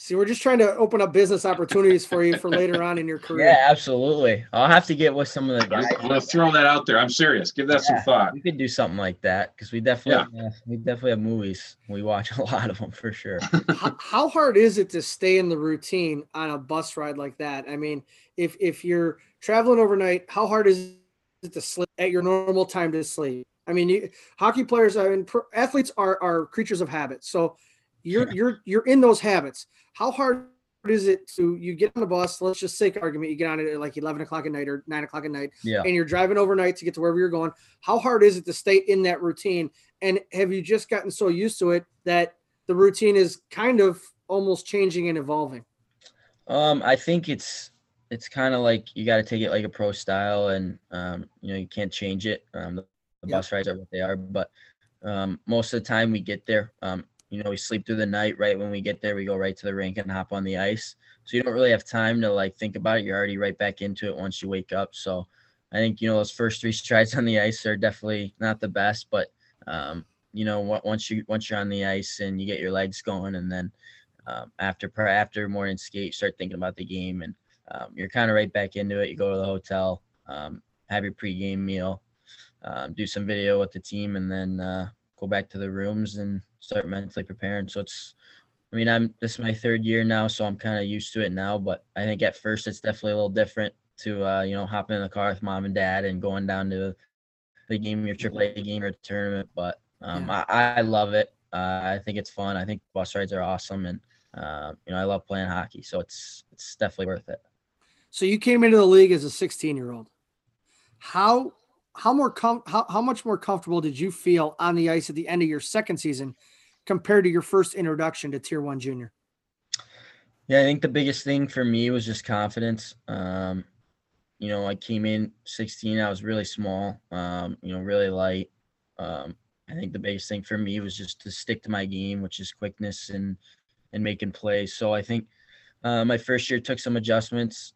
See, we're just trying to open up business opportunities for you for later on in your career.
yeah absolutely i'll have to get with some of the
I'm,
guys
I'm gonna throw that out there. I'm serious. Give that some thought.
we could do something like that because we definitely yeah, we definitely have movies we watch a lot of them for sure
how, how hard is it to stay in the routine on a bus ride like that? I mean, if if you're traveling overnight, how hard is it to sleep at your normal time to sleep? I mean, you, hockey players, I mean, pro, athletes are are creatures of habit. So you're you're you're in those habits. How hard is it to you get on the bus? Let's just say argument, you get on it at like eleven o'clock at night or nine o'clock at night,
yeah
and you're driving overnight to get to wherever you're going. How hard is it to stay in that routine? And have you just gotten so used to it that the routine is kind of almost changing and evolving?
Um, I think it's it's kind of like you got to take it like a pro style, and um, you know you can't change it. Um, the, the
Yep.
bus rides are what they are, but um, most of the time we get there. Um, you know, we sleep through the night. Right when we get there, we go right to the rink and hop on the ice. So you don't really have time to like think about it. You're already right back into it once you wake up. So I think you know those first three strides on the ice are definitely not the best, but um, you know once you once you're on the ice and you get your legs going, and then um, after after morning skate, you start thinking about the game, and um, you're kind of right back into it. You go to the hotel, um, have your pregame meal, um, do some video with the team, and then uh, go back to the rooms and start mentally preparing. So it's, I mean, I'm this is my third year now, so I'm kind of used to it now. But I think at first it's definitely a little different to uh, you know hopping in the car with mom and dad and going down to the game, your AAA game or tournament. But um, yeah. I, I love it. Uh, I think it's fun. I think bus rides are awesome, and uh, you know I love playing hockey, so it's it's definitely worth it.
So you came into the league as a 16 year old. How how more com- how, how much more comfortable did you feel on the ice at the end of your second season compared to your first introduction to Tier One Junior?
Yeah, I think the biggest thing for me was just confidence. Um, you know, I came in 16, I was really small, um, you know, really light. Um, I think the biggest thing for me was just to stick to my game, which is quickness and and making plays. So I think uh, my first year took some adjustments.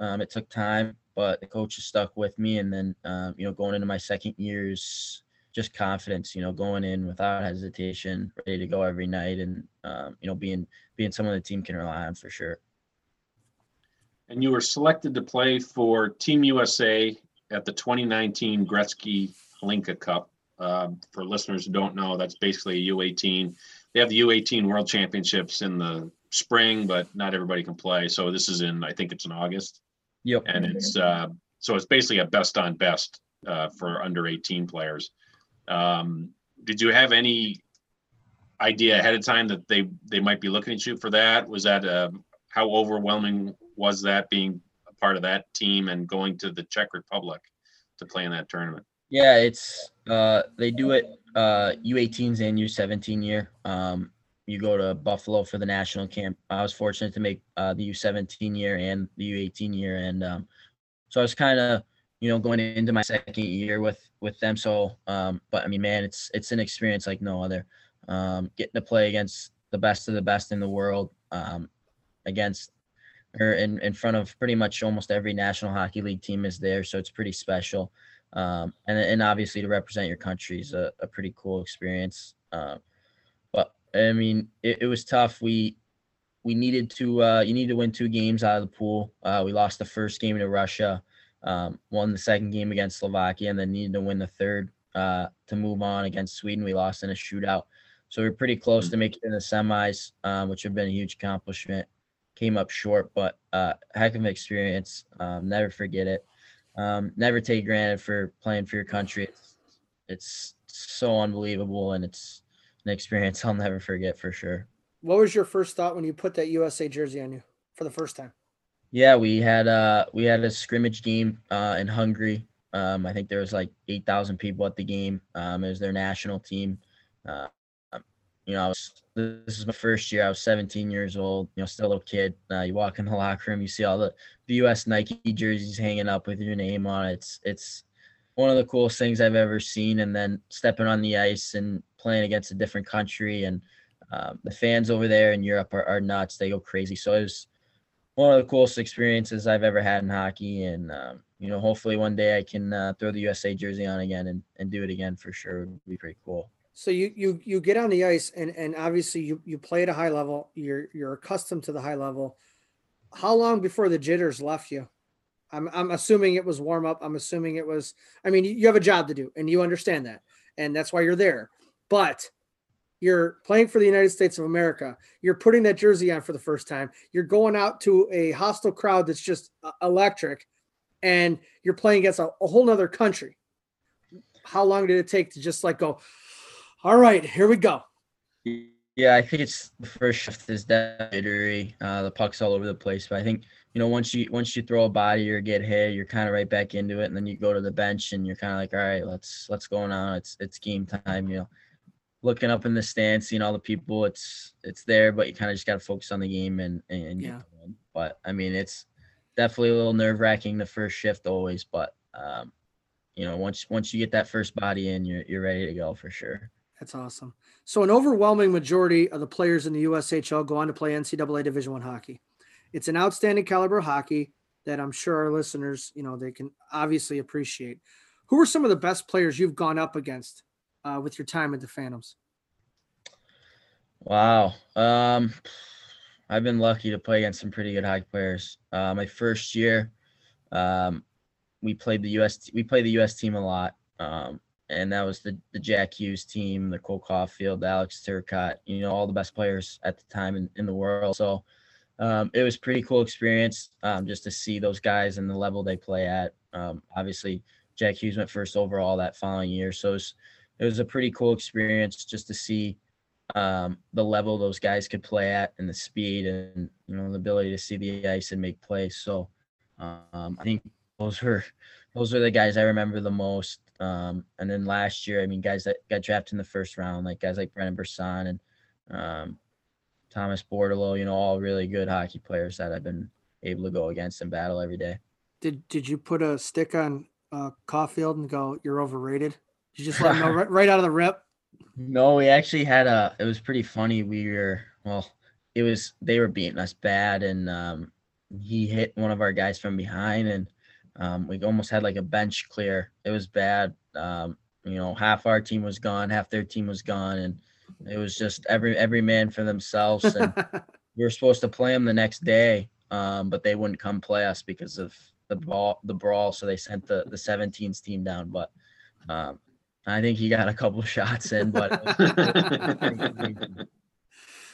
Um, it took time, but the coach has stuck with me. And then, um, you know, going into my second years, just confidence. You know, going in without hesitation, ready to go every night, and um, you know, being being someone the team can rely on for sure
and you were selected to play for Team USA at the 2019 Gretzky Hlinka Cup. Uh, for listeners who don't know, that's basically a U18. They have the U18 World Championships in the spring, but not everybody can play. So this is in, I think it's in August.
Yep.
And it's uh, so it's basically a best on best uh, for under 18 players. Um, did you have any idea ahead of time that they they might be looking at you for that? Was that uh, how overwhelming was that being a part of that team and going to the Czech Republic to play in that tournament?
Yeah, it's uh they do it uh U18s and U17 year. Um you go to Buffalo for the national camp. I was fortunate to make uh, the U17 year and the U18 year, and um, so I was kind of, you know, going into my second year with with them. So, um, but I mean, man, it's it's an experience like no other. Um, getting to play against the best of the best in the world, um, against or in, in front of pretty much almost every National Hockey League team is there. So it's pretty special. Um, and, and obviously to represent your country is a, a pretty cool experience. But I mean, it, it, was tough. We, we needed to, uh, you need to win two games out of the pool. Uh, we lost the first game to Russia, um, won the second game against Slovakia, and then needed to win the third uh, to move on against Sweden. We lost in a shootout. So we are pretty close to making in the semis, um, which would have been a huge accomplishment came up short, but uh, heck of an experience. Um, never forget it. Um, never take granted for playing for your country. It's, it's so unbelievable, and it's an experience I'll never forget for sure.
What was your first thought when you put that USA jersey on you for the first time?
Yeah, we had uh we had a scrimmage game uh, in Hungary. Um, I think there was like eight thousand people at the game. Um, it was their national team. Uh, you know, I was this is my first year. I was 17 years old. You know, still a little kid. Uh, you walk in the locker room, you see all the, the U.S. Nike jerseys hanging up with your name on it. It's it's one of the coolest things I've ever seen. And then stepping on the ice and playing against a different country, and um, the fans over there in Europe are, are nuts. They go crazy. So it was one of the coolest experiences I've ever had in hockey. And um, you know, hopefully one day I can uh, throw the USA jersey on again and, and do it again for sure. It would be pretty cool.
So you you you get on the ice and and obviously you you play at a high level. You're you're accustomed to the high level. How long before the jitters left you? I'm I'm assuming it was warm up. I'm assuming it was. I mean, you have a job to do, and you understand that, and that's why you're there. But you're playing for the United States of America. You're putting that jersey on for the first time. You're going out to a hostile crowd that's just uh, electric, and you're playing against a, a whole nother country. How long did it take to just like go? All right, here we go.
Yeah, I think it's the first shift is definitely uh, the puck's all over the place. But I think you know once you once you throw a body or get hit, you're kind of right back into it, and then you go to the bench and you're kind of like, all right, let's let's go on. It's it's game time. You know, looking up in the stands, seeing all the people, it's it's there, but you kind of just got to focus on the game and and yeah. But I mean, it's definitely a little nerve wracking the first shift always, but um, you know, once once you get that first body in, you're you're ready to go for sure.
That's awesome. So an overwhelming majority of the players in the USHL go on to play NCAA Division One hockey. It's an outstanding caliber hockey that I'm sure our listeners, you know, they can obviously appreciate. Who are some of the best players you've gone up against uh, with your time at the Phantoms?
Wow. Um, I've been lucky to play against some pretty good hockey players. Uh, my first year, um, we played the US. We played the US team a lot, um, and that was the the Jack Hughes team, the Cole Caulfield, Alex Turcotte. You know, all the best players at the time in, in the world. So um, it was pretty cool experience um, just to see those guys and the level they play at. Um, obviously, Jack Hughes went first overall that following year, so it was, it was a pretty cool experience just to see um, the level those guys could play at and the speed and you know the ability to see the ice and make plays. So um, I think those were those are the guys I remember the most. Um, and then last year, I mean, guys that got drafted in the first round, like guys like Brendan Brisson and um, Thomas Bordeleau, you know, all really good hockey players that I've been able to go against and battle every day.
Did Did you put a stick on uh, Caulfield and go, "You're overrated"? You just let him know right, right out of the rip?
No, we actually had a. It was pretty funny. We were well. It was they were beating us bad, and um, he hit one of our guys from behind, and um, we almost had like a bench clear. It was bad. Um, you know, half our team was gone, half their team was gone, and it was just every every man for themselves. And we were supposed to play them the next day, um, but they wouldn't come play us because of the ball the brawl. So they sent the the 17s team down. But um, I think he got a couple shots in, but.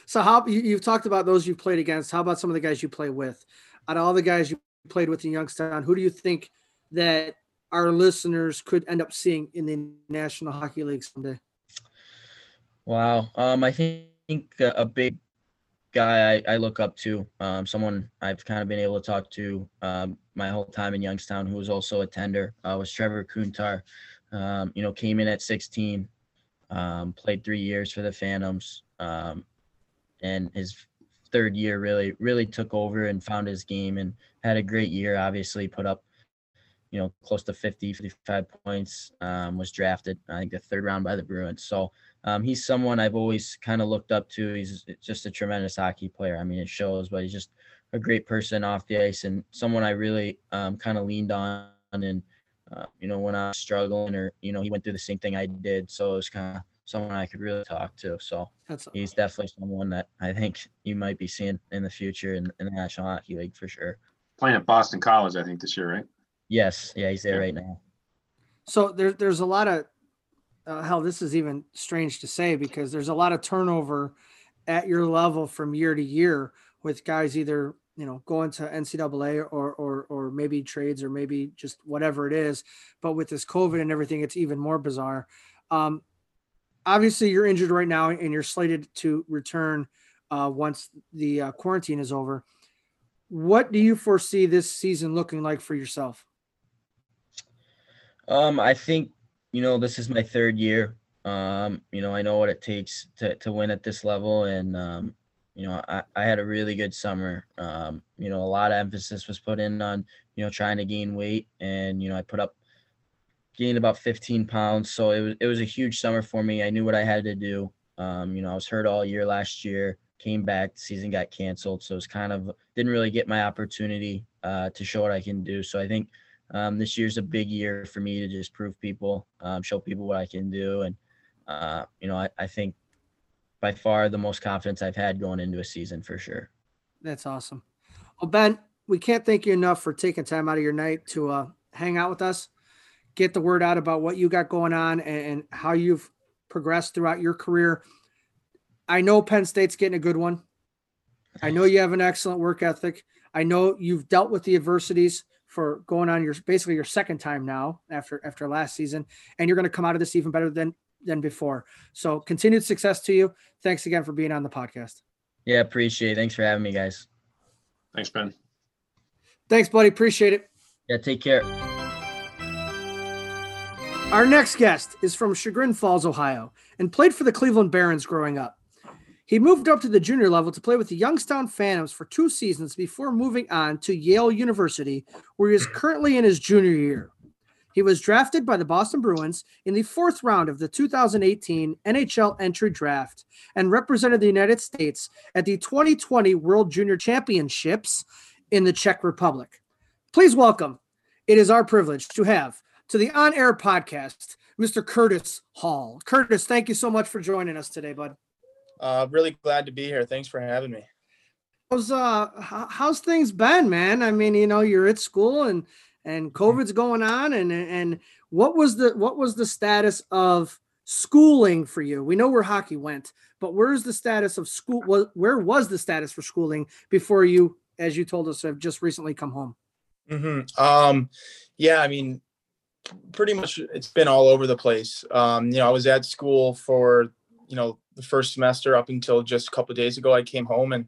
so how you, you've talked about those you've played against. How about some of the guys you play with? Out of all the guys you played with in Youngstown, who do you think that our listeners could end up seeing in the National Hockey League someday?
Wow. Um, I think a big guy I, I look up to, um, someone I've kind of been able to talk to um, my whole time in Youngstown, who was also a tender, uh, was Trevor Kuntar. Um, you know, came in at 16, um, played three years for the Phantoms, um, and his third year really, really took over and found his game and had a great year. Obviously, put up, you know, close to 50, 55 points. Um, was drafted, I think, the third round by the Bruins. So um, he's someone I've always kind of looked up to. He's just a tremendous hockey player. I mean, it shows, but he's just a great person off the ice and someone I really um, kind of leaned on and uh, you know, when I was struggling or, you know, he went through the same thing I did. So it was kind of someone I could really talk to. So That's he's definitely someone that I think you might be seeing in the future in, in the National Hockey League for sure.
Playing at Boston College, I think, this year, right?
Yes. Yeah, he's there right now.
So there, there's a lot of, uh, hell, this is even strange to say because there's a lot of turnover at your level from year to year with guys either you know, going to NCAA or or or maybe trades or maybe just whatever it is. But with this COVID and everything, it's even more bizarre. Um, obviously, you're injured right now, and you're slated to return uh, once the uh, quarantine is over. What do you foresee this season looking like for yourself?
Um, I think you know this is my third year. Um, you know, I know what it takes to to win at this level, and um, you know, I, I had a really good summer. Um, you know, a lot of emphasis was put in on, you know, trying to gain weight and, you know, I put up gained about 15 pounds. So it was, it was a huge summer for me. I knew what I had to do. Um, you know, I was hurt all year last year, came back, the season got canceled. So it's kind of didn't really get my opportunity uh, to show what I can do. So I think um, this year's a big year for me to just prove people, um, show people what I can do. And, uh, you know, I, I think by far the most confidence I've had going into a season for sure.
That's awesome. Well, Ben, we can't thank you enough for taking time out of your night to uh, hang out with us, get the word out about what you got going on and, and how you've progressed throughout your career. I know Penn State's getting a good one. I know you have an excellent work ethic. I know you've dealt with the adversities for going on your basically your second time now after after last season, and you're going to come out of this even better than than before. So continued success to you. Thanks again for being on the podcast.
Yeah, appreciate it. Thanks for having me, guys.
Thanks, Ben.
Thanks, buddy. Appreciate it.
Yeah, take care.
Our next guest is from Chagrin Falls, Ohio, and played for the Cleveland Barons growing up. He moved up to the junior level to play with the Youngstown Phantoms for two seasons before moving on to Yale University, where he is currently in his junior year. He was drafted by the Boston Bruins in the fourth round of the 2018 NHL entry draft and represented the United States at the 2020 World Junior Championships in the Czech Republic. Please welcome, it is our privilege to have to the On Air podcast, Mr. Curtis Hall. Curtis, thank you so much for joining us today, bud.
Uh, really glad to be here. Thanks for having me.
How's uh how's things been, man? I mean, you know, you're at school and and COVID's going on, and and what was the what was the status of schooling for you? We know where hockey went, but where's the status of school? Where was the status for schooling before you, as you told us, have just recently come home?
Mm-hmm. Um, yeah, I mean, pretty much it's been all over the place. Um, you know, I was at school for you know the first semester up until just a couple days ago. I came home and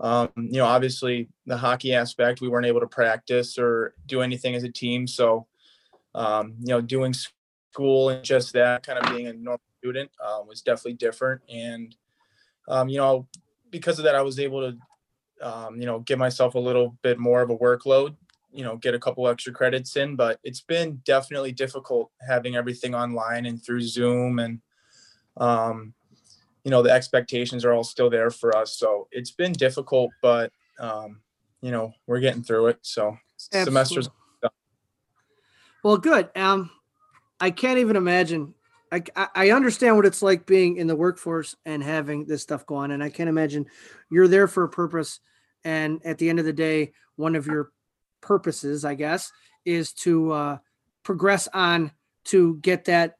um, you know, obviously the hockey aspect, we weren't able to practice or do anything as a team. So, um, you know, doing school and just that kind of being a normal student uh, was definitely different. And, um, you know, because of that, I was able to, um, you know, give myself a little bit more of a workload, you know, get a couple extra credits in, but it's been definitely difficult having everything online and through Zoom and, um, you know the expectations are all still there for us. So it's been difficult but um you know we're getting through it. So Absolutely. semesters
well good. Um i can't even imagine. I, I understand what it's like being in the workforce and having this stuff go on and i can't imagine you're there for a purpose. And at the end of the day one of your purposes i guess is to uh, progress on to get that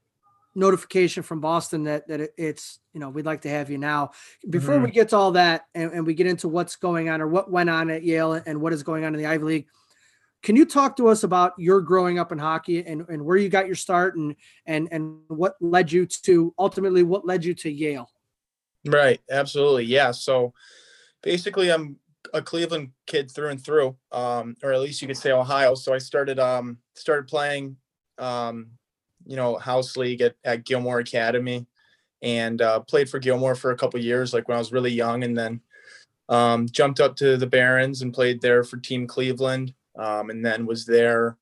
notification from Boston that that it's you know we'd like to have you now. Before mm-hmm. we get to all that and, and, we get into what's going on or what went on at Yale and what is going on in the Ivy League, can you talk to us about your growing up in hockey and, and where you got your start and and and what led you to ultimately what led you to Yale?
Right, absolutely, yeah. So basically, I'm a Cleveland kid through and through, um, or at least you could say Ohio. So I started um, started playing um, you know, house league at, at Gilmour Academy and uh, played for Gilmour for a couple years, like when I was really young, and then um, jumped up to the Barons and played there for Team Cleveland, um, and then was there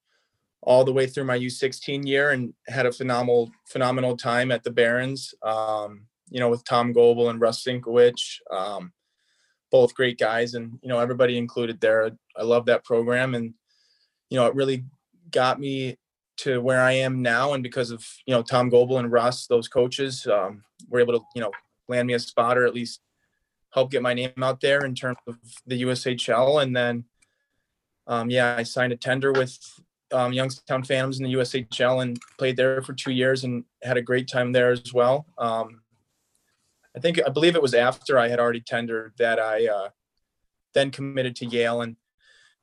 all the way through my U16 year and had a phenomenal phenomenal time at the Barons. Um, you know, with Tom Goebel and Russ Sinkowicz, um, both great guys, and you know everybody included there. I love that program, and you know it really got me to where I am now, and because of you know Tom Goebel and Russ, those coaches, um, were able to you know land me a spot or at least help get my name out there in terms of the USHL. And then, um, yeah, I signed a tender with um, Youngstown Phantoms in the USHL and played there for two years and had a great time there as well. Um, I think I believe it was after I had already tendered that I uh, then committed to Yale. And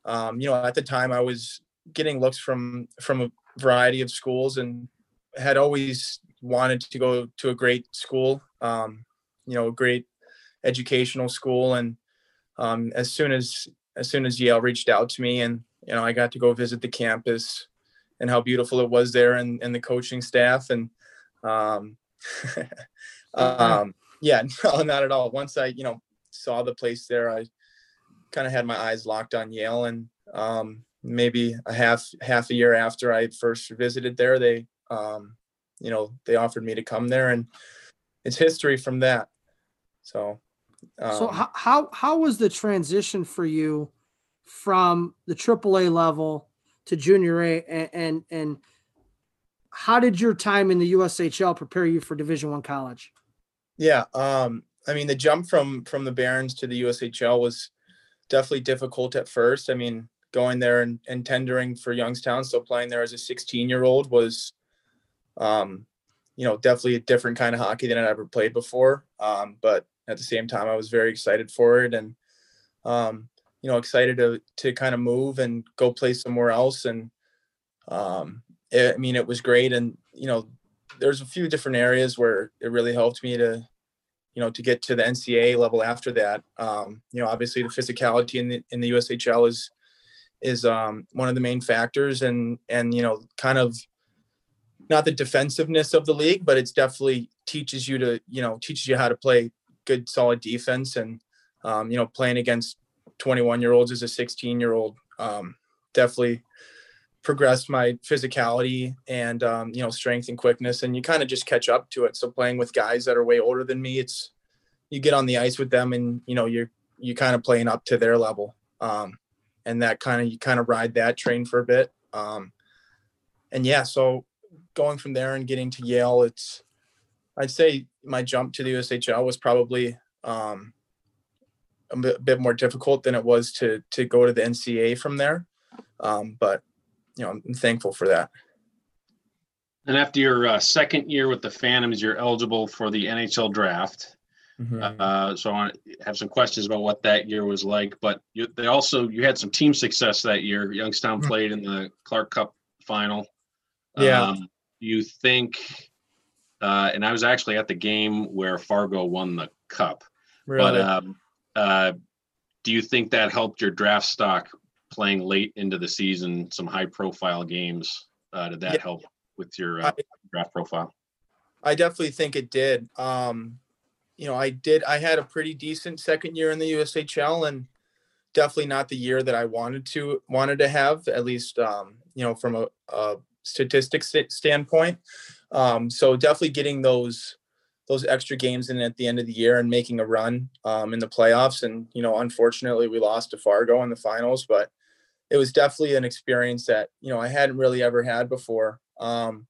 um, you know, at the time I was getting looks from from variety of schools and had always wanted to go to a great school, um, you know, a great educational school. And um, as soon as as soon as Yale reached out to me, and you know, I got to go visit the campus and how beautiful it was there, and, and the coaching staff, and um, um, yeah, no, not at all. Once I you know saw the place there, I kind of had my eyes locked on Yale, and um, maybe a half half a year after I first visited there, they um, you know they offered me to come there, and it's history from that. So,
um, so how, how how was the transition for you from the AAA level to Junior A, and and, and how did your time in the USHL prepare you for Division One college?
Yeah, um, I mean the jump from from the Barons to the USHL was definitely difficult at first. I mean, going there and, and tendering for Youngstown, so playing there as a 16 year old was, um, you know, definitely a different kind of hockey than I'd ever played before. Um, but at the same time, I was very excited for it and, um, you know, excited to to kind of move and go play somewhere else. And um, it, I mean, it was great. And you know, there's a few different areas where it really helped me to you know, to get to the NCAA level after that. Um, you know, obviously the physicality in the in the USHL is is um, one of the main factors, and and you know, kind of not the defensiveness of the league, but it's definitely teaches you to you know teaches you how to play good solid defense, and um, you know, playing against 21 year olds as a 16 year old um, definitely progressed my physicality and um, you know strength and quickness, and you kind of just catch up to it. So playing with guys that are way older than me, it's you get on the ice with them, and you know you're you kind of playing up to their level, um, and that kind of you kind of ride that train for a bit. Um, and yeah, so going from there and getting to Yale, it's I'd say my jump to the USHL was probably um, a bit, more difficult than it was to to go to the NCA from there. Um, but you know, I'm thankful for that.
And after your uh, second year with the Phantoms, you're eligible for the NHL draft.
Mhm.
Uh, so I want to have some questions about what that year was like. But you, they also you had some team success that year. Youngstown
Mhm.
played in the Clark Cup final.
Yeah.
Um, you think? Uh, and I was actually at the game where Fargo won the cup.
Really?
But um, uh, do you think that helped your draft stock playing late into the season, some high profile games? Uh, did that
Yeah.
help with your uh,
I-
draft profile?
I definitely think it did. Um, you know, I did. I had a pretty decent second year in the USHL, and definitely not the year that I wanted to wanted to have. At least, um, you know, from a, a statistics sta- standpoint. Um, so definitely getting those those extra games in at the end of the year and making a run um, in the playoffs. And you know, unfortunately, we lost to Fargo in the finals, but it was definitely an experience that you know I hadn't really ever had before. Um,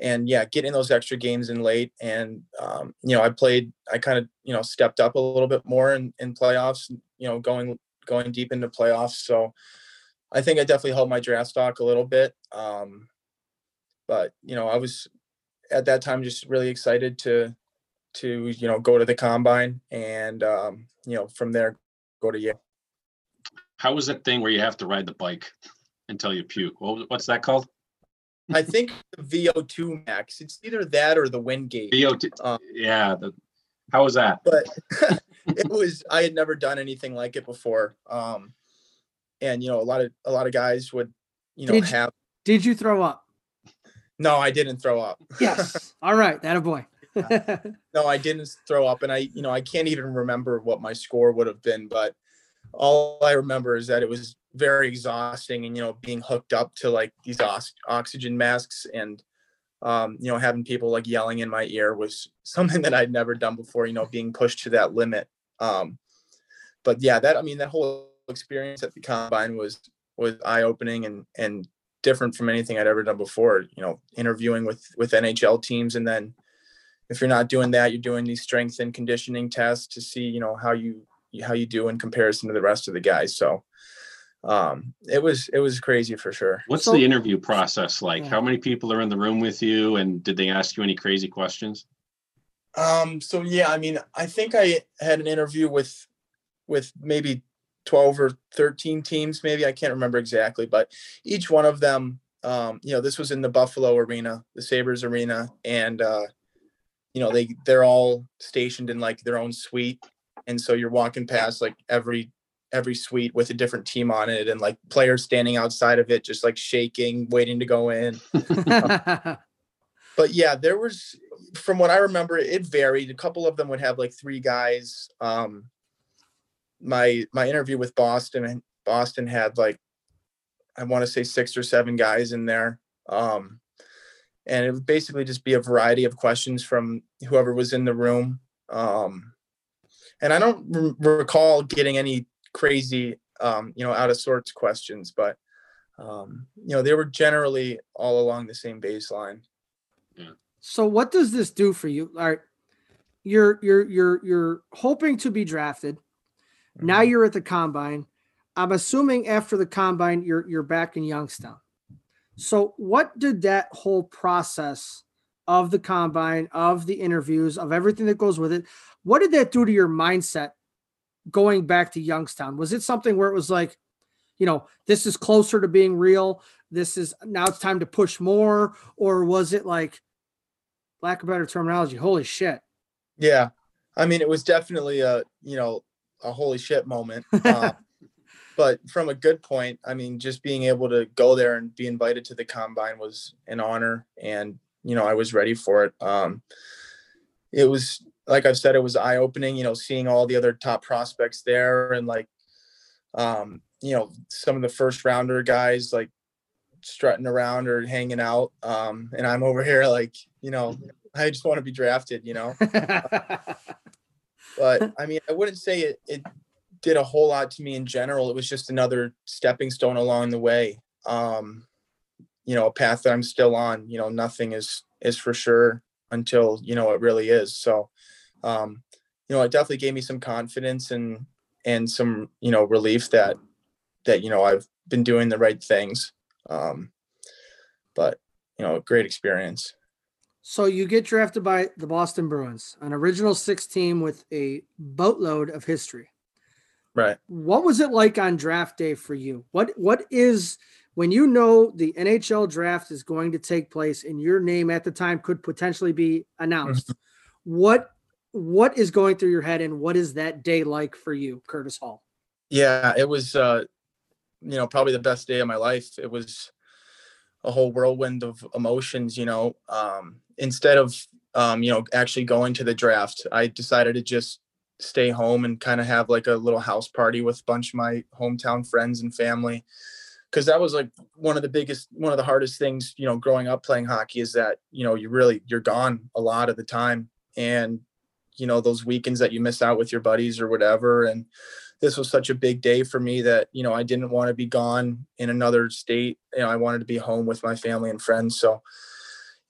and yeah, getting those extra games in late, and um, you know, I played. I kind of you know stepped up a little bit more in, in playoffs. You know, going going deep into playoffs. So I think I definitely helped my draft stock a little bit. Um, but you know, I was at that time just really excited to to you know go to the combine and um, you know from there go to Yale.
How was that thing where you have to ride the bike until you puke? What's that called?
I think the VO2 max. It's either that or the Wingate.
VO2.
Um,
yeah. The, how was that?
but it was I had never done anything like it before. Um, and you know, a lot of a lot of guys would, you know,
Did you-
have
Did you throw up?
no, I didn't throw up.
Yes. All right. That a boy.
No, I didn't throw up, and I, you know, I can't even remember what my score would have been, but all I remember is that it was very exhausting, and you know, being hooked up to like these ox- oxygen masks, and um, you know, having people like yelling in my ear was something that I'd never done before. You know, being pushed to that limit. Um, but yeah, that I mean, that whole experience at the combine was was eye opening and and different from anything I'd ever done before. You know, interviewing with with NHL teams, and then if you're not doing that, you're doing these strength and conditioning tests to see, you know, how you how you do in comparison to the rest of the guys. So um it was it was crazy for sure.
What's
So-
the interview process like?
Yeah.
How many people are in the room with you? And did they ask you any crazy questions?
Um so yeah, I mean, I think I had an interview with with maybe 12 or 13 teams maybe, I can't remember exactly, but each one of them um you know, this was in the Buffalo arena, the Sabres arena and uh you know, they they're all stationed in like their own suite and so you're walking past like every every suite with a different team on it and like players standing outside of it just like shaking waiting to go in. But yeah there was from what i remember it varied. A couple of them would have like three guys. Um my my interview with boston and boston had like i want to say six or seven guys in there. Um and it would basically just be a variety of questions from whoever was in the room. Um and i don't re- recall getting any crazy um you know out of sorts questions but um you know they were generally all along the same baseline
so what does this do for you? All right. You're you're you're you're hoping to be drafted. Now
Mhm.
you're at the combine. I'm assuming after the combine you're you're back in Youngstown. So what did that whole process of the combine, of the interviews, of everything that goes with it, what did that do to your mindset going back to Youngstown? Was it something where it was like, you know, this is closer to being real? This is now it's time to push more, or was it like, lack of better terminology, holy shit?
Yeah, I mean, it was definitely a you know a holy shit moment. Um, but from a good point, I mean, just being able to go there and be invited to the combine was an honor, and you know I was ready for it. Um, it was like I've said, it was eye opening. You know, seeing all the other top prospects there, and like, um, you know, some of the first rounder guys like strutting around or hanging out. Um, and I'm over here like, you know, I just want to be drafted, you know. but I mean, I wouldn't say it, it did a whole lot to me in general. It was just another stepping stone along the way. Um, you know, a path that I'm still on. You know, nothing is is for sure until you know it really is. So, um, you know, it definitely gave me some confidence and and some you know relief that that you know I've been doing the right things. Um, but you know, great experience.
So you get drafted by the Boston Bruins, an original six team with a boatload of history.
Right.
What was it like on draft day for you? What what is when you know the NHL draft is going to take place and your name at the time could potentially be announced?
Mm-hmm.
what what is going through your head and what is that day like for you, Curtis Hall?
Yeah, it was uh you know, probably the best day of my life. It was a whole whirlwind of emotions, you know. Um instead of um, you know, actually going to the draft, I decided to just stay home and kind of have like a little house party with a bunch of my hometown friends and family because that was like one of the biggest one of the hardest things you know growing up playing hockey is that you know you really you're gone a lot of the time and you know those weekends that you miss out with your buddies or whatever. And this was such a big day for me that you know I didn't want to be gone in another state. You know I wanted to be home with my family and friends. So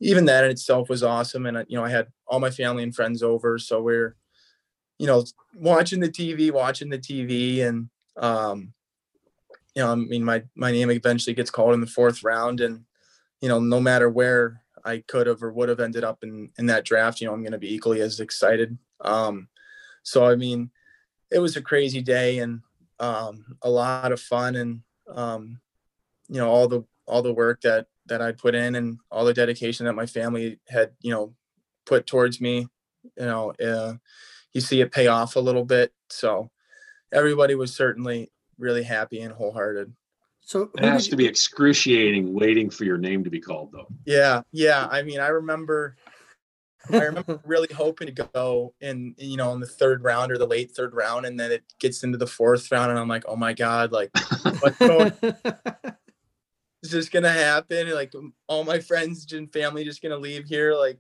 even that in itself was awesome. And you know I had all my family and friends over. So we're you know, watching the TV, watching the TV, and um, you know, I mean, my my name eventually gets called in the fourth round, and you know, no matter where I could have or would have ended up in in that draft, you know, I'm going to be equally as excited. Um, so I mean, it was a crazy day and um, a lot of fun, and um, you know, all the all the work that that I put in and all the dedication that my family had, you know, put towards me, you know. Uh, you see it pay off a little bit. So everybody was certainly really happy and wholehearted.
So
it has to be excruciating waiting for your name to be called though.
Yeah. Yeah. I mean, I remember, I remember really hoping to go in, you know, in the third round or the late third round. And then it gets into the fourth round and I'm like, oh my God, like what's going is this going to happen? Like all my friends and family just going to leave here. Like,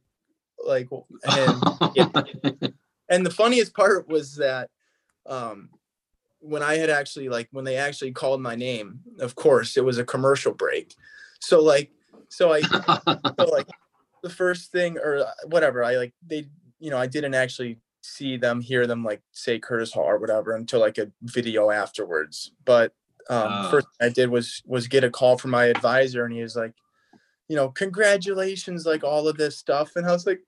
like, and yeah and the funniest part was that um, when I had actually like when they actually called my name, of course it was a commercial break. So like so I so like the first thing or uh, whatever I like they you know I didn't actually see them hear them like say Curtis Hall or whatever until like a video afterwards. But um, uh. first I did was was get a call from my advisor and he was like, you know, congratulations, like all of this stuff, and I was like,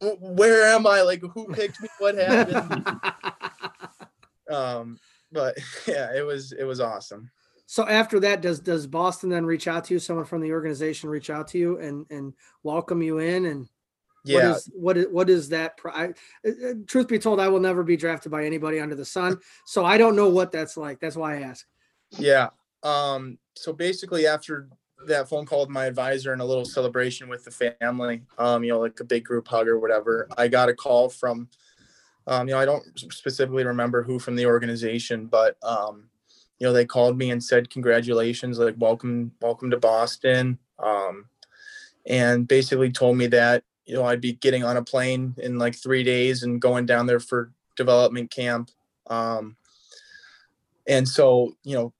where am I? Like, who picked me? What happened? um, but yeah, it was it was awesome.
So after that, does does Boston then reach out to you? Someone from the organization reach out to you and and welcome you in and yeah. What is what is what is that? I, uh, uh, truth be told, I will never be drafted by anybody under the sun, so I don't know what that's like. That's why I ask.
Yeah. Um. So basically, after that phone call with my advisor and a little celebration with the family, um, you know, like a big group hug or whatever. I got a call from, um, you know, I don't specifically remember who from the organization, but, um, you know, they called me and said, congratulations, like welcome, welcome to Boston. Um, and basically told me that, you know, I'd be getting on a plane in like three days and going down there for development camp. Um, and so, you know,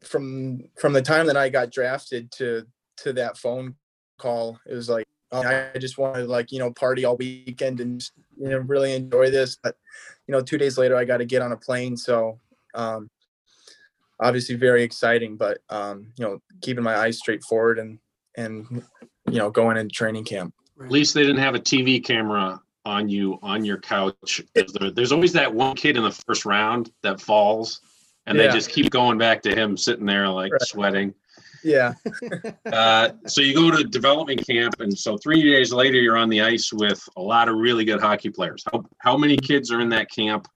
from from the time that I got drafted to to that phone call, it was like oh, I just wanted to like you know party all weekend and you know really enjoy this. But you know, two days later, I got to get on a plane, so um, obviously very exciting. But um, you know, keeping my eyes straight forward and and you know going into training camp.
At least they didn't have a TV camera on you on your couch. There's always that one kid in the first round that falls and yeah. they just keep going back to him sitting there like right. sweating.
Yeah.
uh, so you go to development camp, and so three days later, you're on the ice with a lot of really good hockey players. How how many kids are in that camp,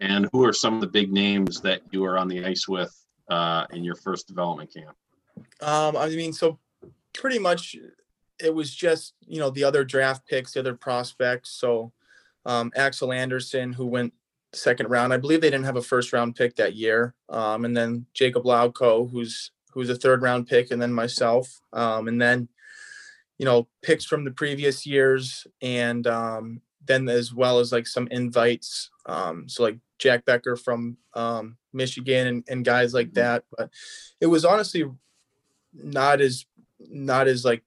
and who are some of the big names that you are on the ice with uh, in your first development camp?
Um, I mean, so pretty much it was just you know the other draft picks, the other prospects. So um, Axel Andersson, who went second round. I believe they didn't have a first round pick that year. Um, and then Jakub Lauko, who's who was a third round pick, and then myself, um, and then you know picks from the previous years, and um, then as well as like some invites. Um, so like Jack Becker from um, Michigan and, and guys like that. But it was honestly not as not as like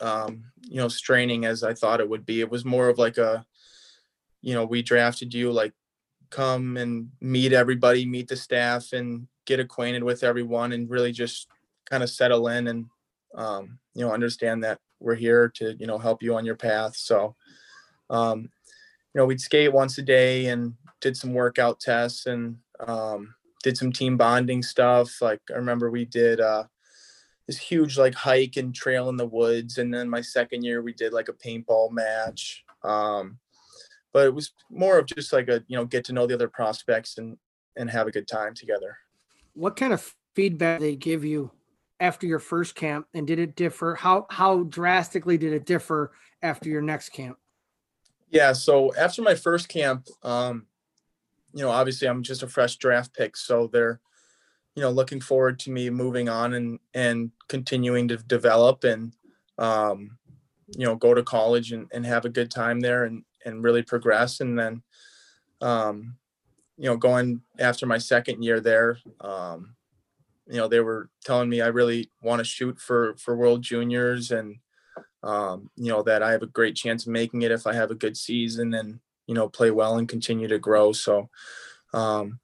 um, you know straining as I thought it would be. It was more of like a you know we drafted you like come and meet everybody, meet the staff, and get acquainted with everyone, and really just kind of settle in and um, you know understand that we're here to you know help you on your path. So um, you know we'd skate once a day and did some workout tests and um, did some team bonding stuff. Like I remember we did uh, this huge like hike and trail in the woods, and then my second year we did like a paintball match. Um, but it was more of just like a you know get to know the other prospects and and have a good time together.
What kind of feedback they give you after your first camp, and did it differ? How how drastically did it differ after your next camp?
Yeah, so after my first camp, um, you know, obviously I'm just a fresh draft pick, so they're, you know, looking forward to me moving on and and continuing to develop and, um, you know, go to college and, and have a good time there and and really progress. And then, um, you know, going after my second year there, um, you know, they were telling me I really want to shoot for for World Juniors and um, you know, that I have a great chance of making it if I have a good season and, you know, play well and continue to grow. So um,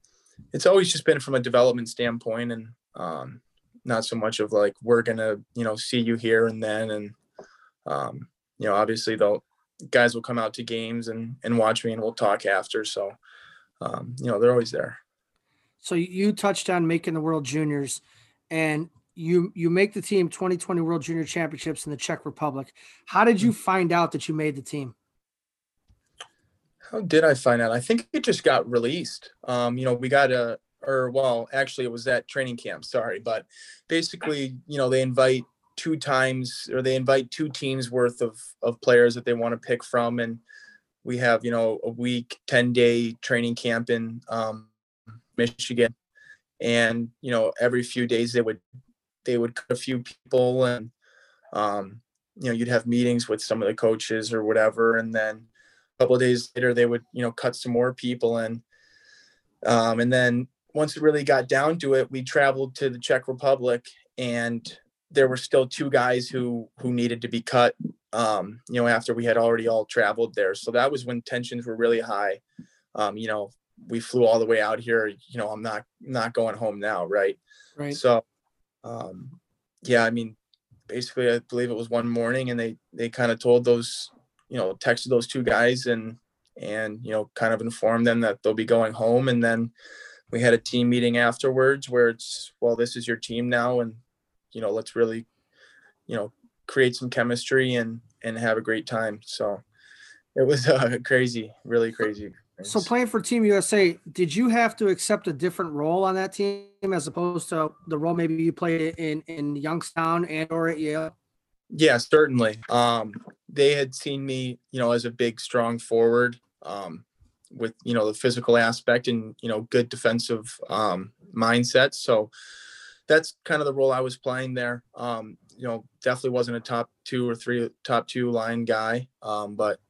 it's always just been from a development standpoint and um, not so much of like, we're to, you know, see you here and then. And, um, you know, obviously they'll, guys will come out to games and, and watch me and we'll talk after. So, um, you know, they're always there.
So you touched on making the World Juniors and you you make the team 2020 World Junior Championships in the Czech Republic. How did you find out that you made the team?
How did I find out? I think it just got released. Um, you know, we got a or well, actually it was at training camp, sorry, but basically, you know, they invite two times or they invite two teams worth of of players that they want to pick from and we have, you know, a week, 10 day training camp in um, Michigan. And, you know, every few days they would they would cut a few people and um, you know you'd have meetings with some of the coaches or whatever and then a couple of days later they would you know cut some more people and um, and then once it really got down to it we traveled to the czech republic and there were still two guys who who needed to be cut um, you know after we had already all traveled there. So that was when tensions were really high. Um, you know we flew all the way out here you know i'm not not going home now right?
Right.
so um, yeah, I mean, basically, I believe it was one morning, and they they kind of told those, you know, texted those two guys and and you know, kind of informed them that they'll be going home, and then we had a team meeting afterwards where it's well, this is your team now, and you know, let's really, you know, create some chemistry and and have a great time. So it was uh, crazy, really crazy.
So playing for Team USA, did you have to accept a different role on that team as opposed to the role maybe you played in in Youngstown and or at Yale?
Yeah, certainly. Um, they had seen me, you know, as a big, strong forward um, with, you know, the physical aspect and, you know, good defensive um, mindset. So that's kind of the role I was playing there. Um, you know, definitely wasn't a top two or three, top two line guy. Um, but,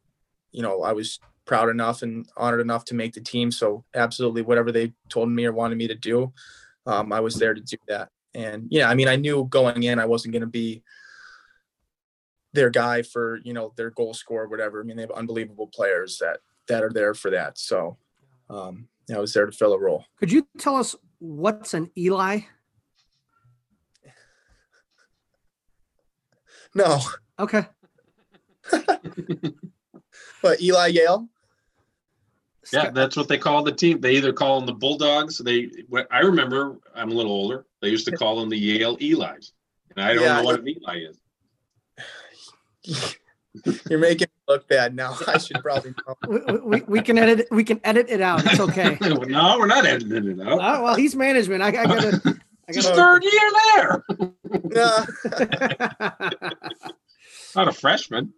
you know, I was proud enough and honored enough to make the team. So absolutely whatever they told me or wanted me to do, um, I was there to do that. And yeah, I mean, I knew going in, I wasn't going to be their guy for, you know, their goal score, or whatever. I mean, they have unbelievable players that, that are there for that. So, um, I was there to fill a role.
Could you tell us what's an Eli?
No,
Okay.
but Eli Yale.
Yeah, that's what they call the team. They either call them the Bulldogs. They, I remember, I'm a little older. They used to call them the Yale Eli's, and I don't
Yeah.
know what an Eli is.
You're making it look bad now. I should probably know.
We, we, we can edit we can edit it out. It's okay.
no, we're not editing it out.
Uh, well, he's management. I, I gotta. I
It's his
gotta
third year there. Not a freshman.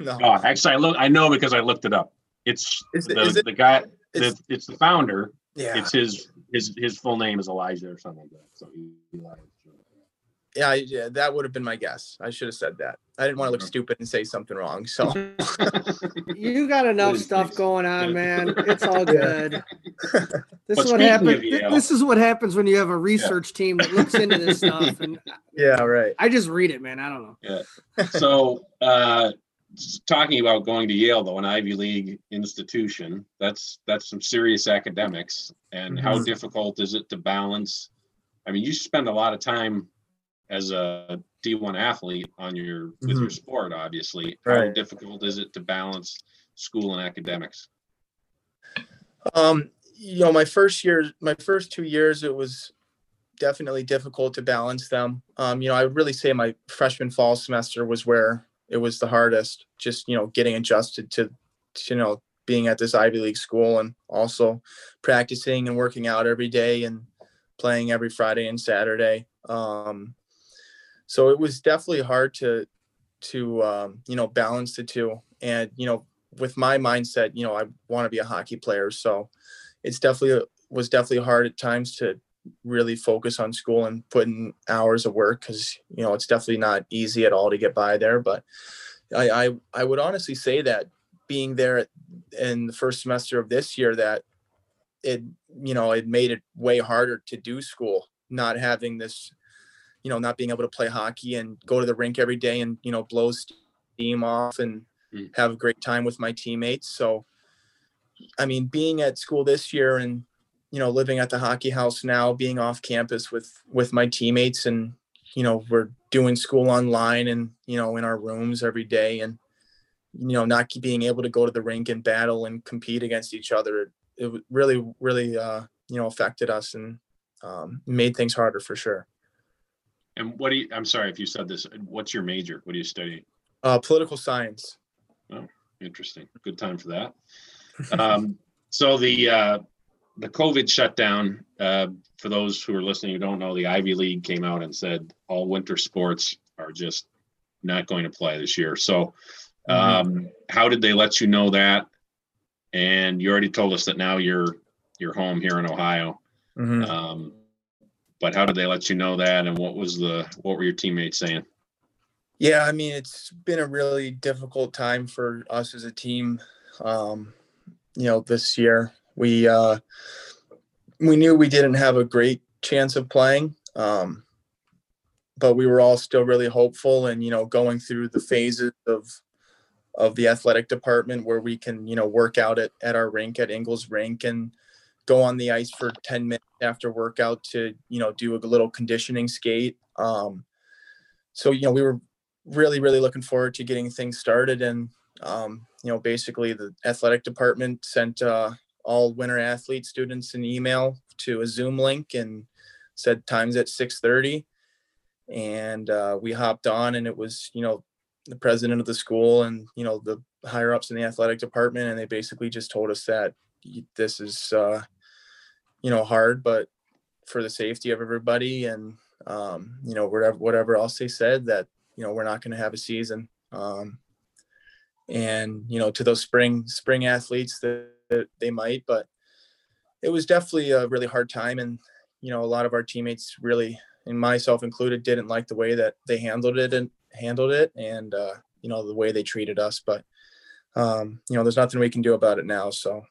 no.
Oh, actually, I look. I know because I looked it up. It's
Is it-
the,
is it-
the guy.
it's-
the, it's the founder.
Yeah.
It's his his his full name is Elijah or something like that. So Eli. So.
yeah, I- yeah, that would have been my guess. I should have said that. I didn't want to look stupid and say something wrong. So
You got enough stuff going on, man. It's all good. This
But
is what happens.
of Yale-
This is what happens when you have a research team that looks into this stuff, and
yeah, right.
I just read it, man. I don't know. Yeah.
So, uh, talking about going to Yale, though, an Ivy League institution, that's that's some serious academics. And how
Mhm.
difficult is it to balance? I mean, you spend a lot of time as a D1 athlete on your with your sport, obviously. How difficult is it to balance school and academics?
Um, you know, my first year, my first two years, it was definitely difficult to balance them. Um, you know, I would really say my freshman fall semester was where it was the hardest. Just you know, getting adjusted to, to you know, being at this Ivy League school and also practicing and working out every day and playing every Friday and Saturday. Um, so it was definitely hard to to um, you know balance the two. And you know, with my mindset, you know, I want to be a hockey player, so it's definitely was definitely hard at times to really focus on school and put in hours of work because you know it's definitely not easy at all to get by there. But I I, I would honestly say that being there in the first semester of this year that it you know it made it way harder to do school not having this you know not being able to play hockey and go to the rink every day and you know blow steam off and
Mm.
have a great time with my teammates so i mean being at school this year and you know living at the hockey house now being off campus with with my teammates and you know we're doing school online and you know in our rooms every day and you know not being able to go to the rink and battle and compete against each other it really really uh you know affected us and um, made things harder for sure
And what do you, I'm sorry if you said this, what's your major? What do you study?
uh political science Oh,
Interesting. Good time for that. Um, so the uh, the COVID shutdown. Uh, for those who are listening who don't know, the Ivy League came out and said all winter sports are just not going to play this year. So, um, how did they let you know that? And you already told us that now you're you're home here in Ohio.
Mhm.
Um, but how did they let you know that? And what was the what were your teammates saying?
Yeah, I mean, it's been a really difficult time for us as a team. Um, you know, this year we uh, we knew we didn't have a great chance of playing, um, but we were all still really hopeful, and you know, going through the phases of of the athletic department where we can you know work out at at our rink at Ingalls Rink and go on the ice for 10 minutes after workout to you know do a little conditioning skate. Um so you know we were really really looking forward to getting things started and um, you know basically the athletic department sent uh, all winter athlete students an email to a zoom link and said times at 6.30 and uh, we hopped on and it was you know the president of the school and you know the higher ups in the athletic department and they basically just told us that this is uh, you know hard but for the safety of everybody and um, you know whatever whatever else they said that you know we're not going to have a season. Um, and you know to those spring spring athletes that, that they might but it was definitely a really hard time. And you know a lot of our teammates really and myself included didn't like the way that they handled it and handled it and uh, you know the way they treated us. But um, you know there's nothing we can do about it now. So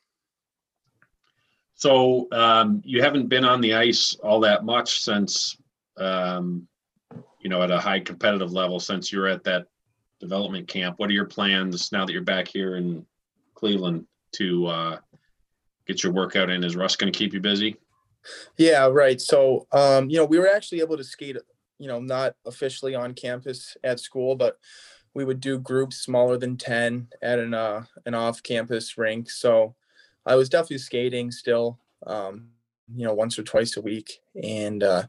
So um, you haven't been on the ice all that much since, um, you know, at a high competitive level since you were at that development camp. What are your plans now that you're back here in Cleveland to uh, get your workout in? Is Russ going to keep you busy?
Yeah, right. So, um, you know, we were actually able to skate, you know, not officially on campus at school, but we would do groups smaller than 10 at an, uh, an off campus rink. So I was definitely skating still, um, you know, once or twice a week. And, uh,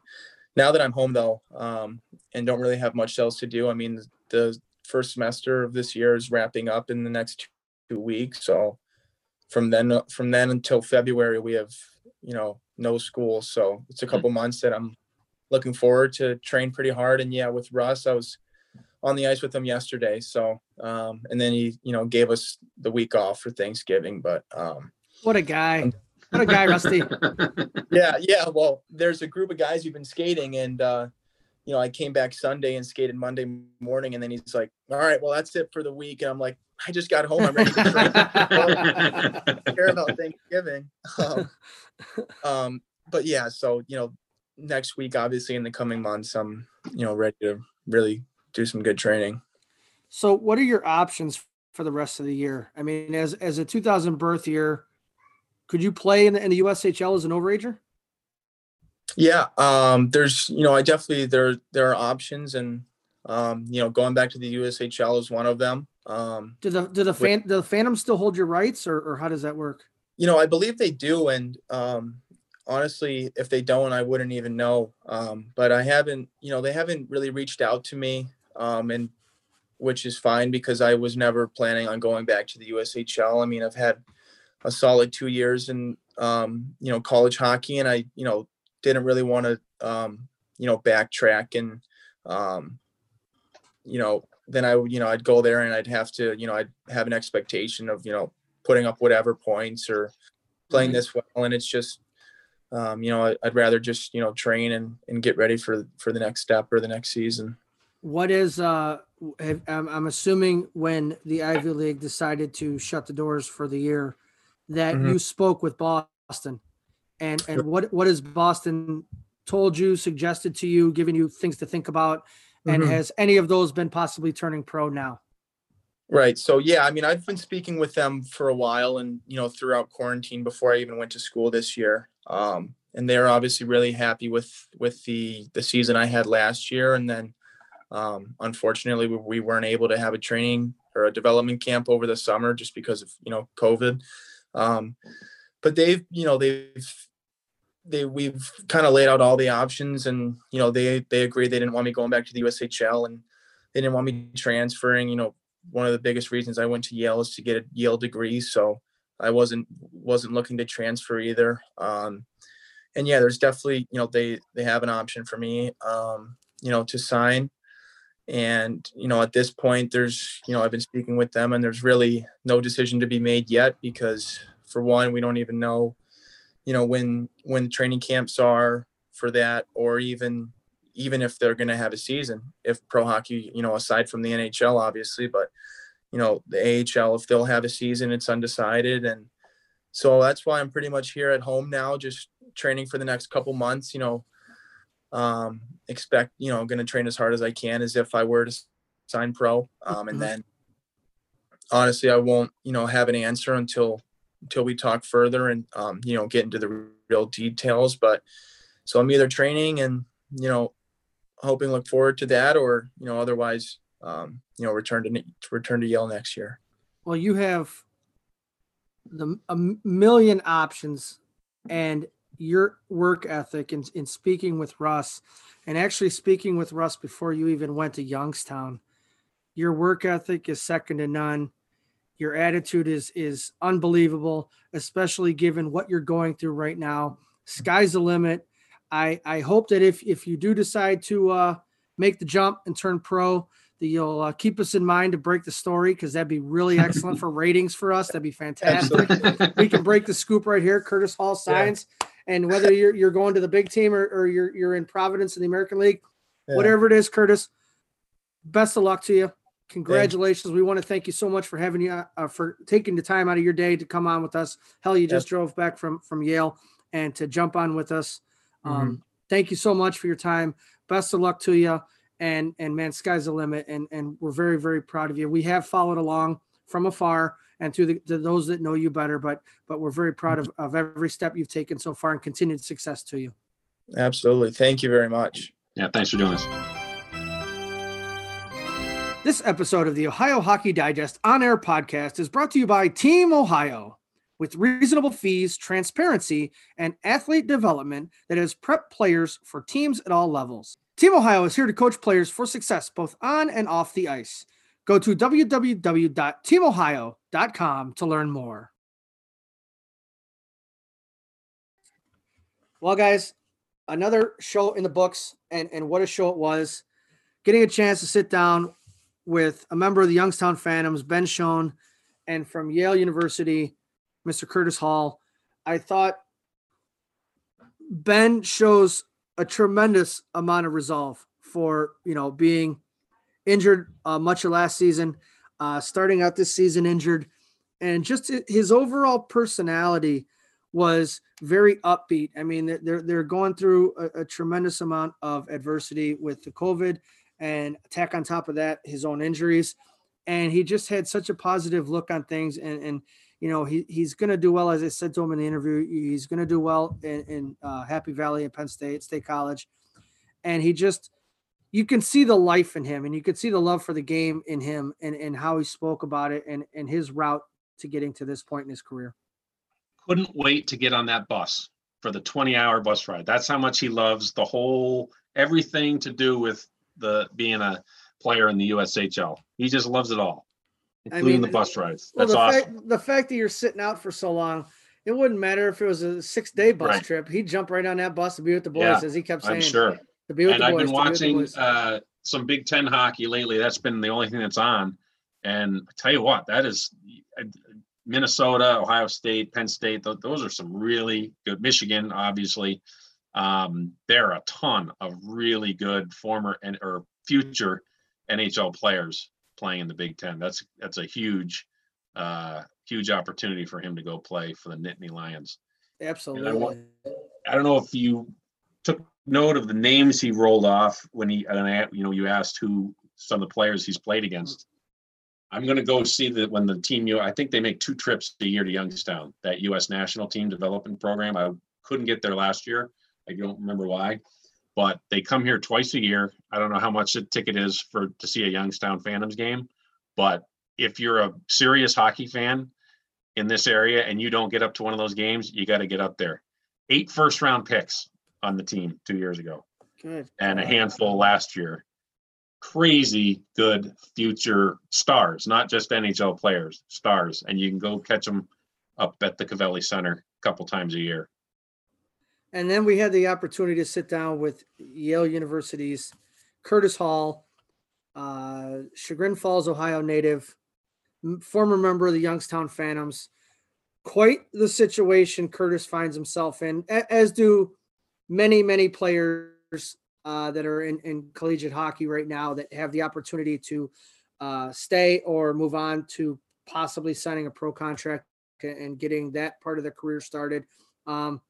now that I'm home though, um, and don't really have much else to do, I mean, the first semester of this year is wrapping up in the next two weeks. So from then, from then until February, we have, you know, no school. So it's a couple months that I'm looking forward to train pretty hard. And yeah, with Russ, I was on the ice with him yesterday. So, um, and then he, you know, gave us the week off for Thanksgiving, but, um,
What a guy. What a guy, Rusty.
yeah, yeah. Well, there's a group of guys who've been skating and, uh, you know, I came back Sunday and skated Monday morning, and then he's like, "All right, well, that's it for the week." And I'm like, "I just got home. I'm ready to train. I don't care about Thanksgiving." Um, um, but yeah, so you know, next week, obviously, in the coming months, I'm you know ready to really do some good training.
So, what are your options for the rest of the year? I mean, as as a 2000 birth year, could you play in the, in the USHL as an overager?
Yeah, um, there's you know I definitely there there are options and um, you know going back to the USHL is one of them. Um,
Do the do the fan do the Phantoms still hold your rights, or or how does that work?
you know I believe they do, and um, honestly, if they don't, I wouldn't even know. Um, but I haven't you know they haven't really reached out to me, um, and which is fine because I was never planning on going back to the USHL. I mean I've had a solid two years in um, you know college hockey, and I you know didn't really want to um, you know backtrack and um, you know then I you know I'd go there and I'd have to you know I'd have an expectation of you know putting up whatever points or playing
Mhm.
this well and it's just um, you know I'd rather just you know train and and get ready for for the next step or the next season.
What is uh? I'm assuming when the Ivy League decided to shut the doors for the year, that
Mhm.
you spoke with Boston, and and what what has Boston told you, suggested to you, given you things to think about, and
Mhm.
has any of those been possibly turning pro now?
Right. So yeah, I mean, I've been speaking with them for a while, and you know, throughout quarantine before I even went to school this year. Um, and they're obviously really happy with with the the season I had last year, and then um, unfortunately we, we weren't able to have a training or a development camp over the summer just because of you know COVID. Um, but they've you know they've they we've kind of laid out all the options, and you know they they agreed they didn't want me going back to the USHL, and they didn't want me transferring. You know, one of the biggest reasons I went to Yale is to get a Yale degree. So I wasn't wasn't looking to transfer either. Um, and yeah, there's definitely you know they they have an option for me, um, you know, to sign. And you know, at this point, there's you know I've been speaking with them, and there's really no decision to be made yet because for one, we don't even know, you know, when when training camps are for that, or even even if they're going to have a season if pro hockey you know aside from the nhl obviously but you know the ahl if they'll have a season it's undecided. And so that's why i'm pretty much here at home now just training for the next couple months you know um expect you know going to train as hard as i can as if i were to sign pro. Um and
Mhm.
then honestly i won't you know have an answer until until we talk further and um you know get into the real details. But so i'm either training and you know hoping look forward to that or you know otherwise um you know return to to return to yale next year.
Well, you have the a million options, and your work ethic in, in speaking with Russ, and actually speaking with Russ before you even went to Youngstown, your work ethic is second to none. Your attitude is is unbelievable, especially given what you're going through right now. Sky's the limit. I I hope that if if you do decide to uh, make the jump and turn pro, that you'll uh, keep us in mind to break the story because that'd be really excellent for ratings for us. That'd be fantastic. we can break the scoop right here. Curtis Hall signs, and whether you're you're going to the big team or, or you're you're in Providence in the American League,
Yeah.
whatever it is, Curtis. Best of luck to you. Congratulations. We want to thank you so much for having you uh, for taking the time out of your day to come on with us. Hell, you just drove back from from Yale and to jump on with us. Um, Thank you so much for your time. Best of luck to you. And and man, sky's the limit. And and we're very very proud of you. We have followed along from afar and to the to those that know you better, but but we're very proud of, of every step you've taken so far and continued success to you.
absolutely thank you very much
Yeah, thanks for doing this.
This episode of the Ohio Hockey Digest on air podcast is brought to you by Team Ohio. With reasonable fees, transparency, and athlete development that has prepped players for teams at all levels. Team Ohio is here to coach players for success both on and off the ice. Go to www.teamohio.com to learn more. Well, guys, another show in the books, and, and what a show it was. Getting a chance to sit down with a member of the Youngstown Phantoms, Ben Schoen, and from Yale University, Mr. Curtis Hall. I thought Ben shows a tremendous amount of resolve for you know being injured uh, much of last season, uh, starting out this season injured, and just his overall personality was very upbeat. I mean, they're they're, going through a, a tremendous amount of adversity with the COVID, and attack on top of that, his own injuries, and he just had such a positive look on things, and and you know he he's going to do well. As I said to him in the interview, he's going to do well in, in uh, Happy Valley and Penn State State College, and he just you can see the life in him and you could see the love for the game in him and, and how he spoke about it and, and his route to getting to this point in his career.
Couldn't wait to get on that bus for the 20 hour bus ride. That's how much he loves the whole everything to do with the being a player in the USHL. He just loves it all,
I
including
mean,
the bus rides.
Well,
That's
the
awesome.
fact the fact that you're sitting out for so long, it wouldn't matter if it was a six day bus
Right.
trip. He'd jump right on that bus to be with the boys,
Yeah,
as he kept saying.
I'm sure.
To be with
and I've
boys.
been
to be with the
watching uh, some Big Ten hockey lately. That's been the only thing that's on. And I tell you what, that is uh, Minnesota, Ohio State, Penn State. Those are some really good. Michigan, obviously. Um, there are a ton of really good former and or future NHL players playing in the Big Ten. That's that's a huge, uh, huge opportunity for him to go play for the Nittany Lions.
Absolutely.
wa- I don't know if you took note of the names he rolled off when he, and I, you know, you asked who some of the players he's played against. I'm gonna go see that when the team, you, I think they make two trips a year to Youngstown, that U.S. national team development program. I couldn't get there last year. I don't remember why, but they come here twice a year. I don't know how much the ticket is for to see a Youngstown Phantoms game, but if you're a serious hockey fan in this area and you don't get up to one of those games, you got to get up there. Eight first round picks on the team two years ago
Good.
and a handful last year. Crazy good future stars, not just NHL players, stars. And you can go catch them up at the Covelli Center a couple times a year.
And then we had the opportunity to sit down with Yale University's Curtis Hall, uh, Chagrin Falls, Ohio native, former member of the Youngstown Phantoms. Quite the situation Curtis finds himself in, as do many, many players uh, that are in, in collegiate hockey right now that have the opportunity to uh, stay or move on to possibly signing a pro contract and getting that part of their career started. Um,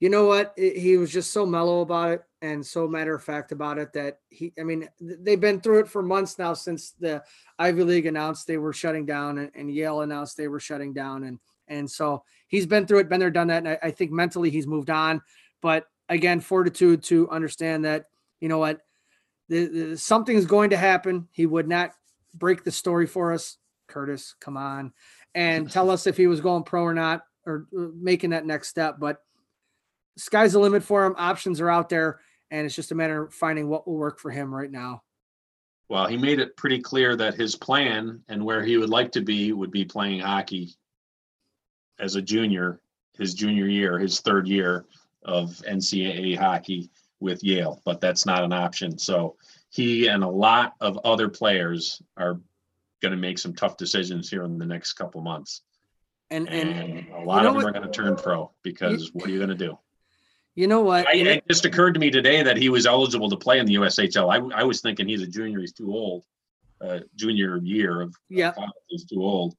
you know what? He was just so mellow about it and so matter of fact about it that he, I mean, they've been through it for months now since the Ivy League announced they were shutting down and, and Yale announced they were shutting down. And, and so he's been through it, been there, done that. And I, I think mentally he's moved on. But again, fortitude to understand that, you know what, the, the, something's going to happen. He would not break the story for us. Curtis, come on, and tell us if he was going pro or not, or uh, making that next step. But sky's the limit for him. Options are out there, and it's just a matter of finding what will work for him right now.
Well, he made it pretty clear that his plan and where he would like to be would be playing hockey as a junior, his junior year, his third year of NCAA hockey with Yale, but that's not an option. So he and a lot of other players are going to make some tough decisions here in the next couple months.
And and
And a lot of them
what?
are going to turn pro because what are you going to do?
you know what?
I, it just occurred to me today that he was eligible to play in the USHL. I, I was thinking he's a junior, he's too old. Uh, junior year of
yeah,
is too old.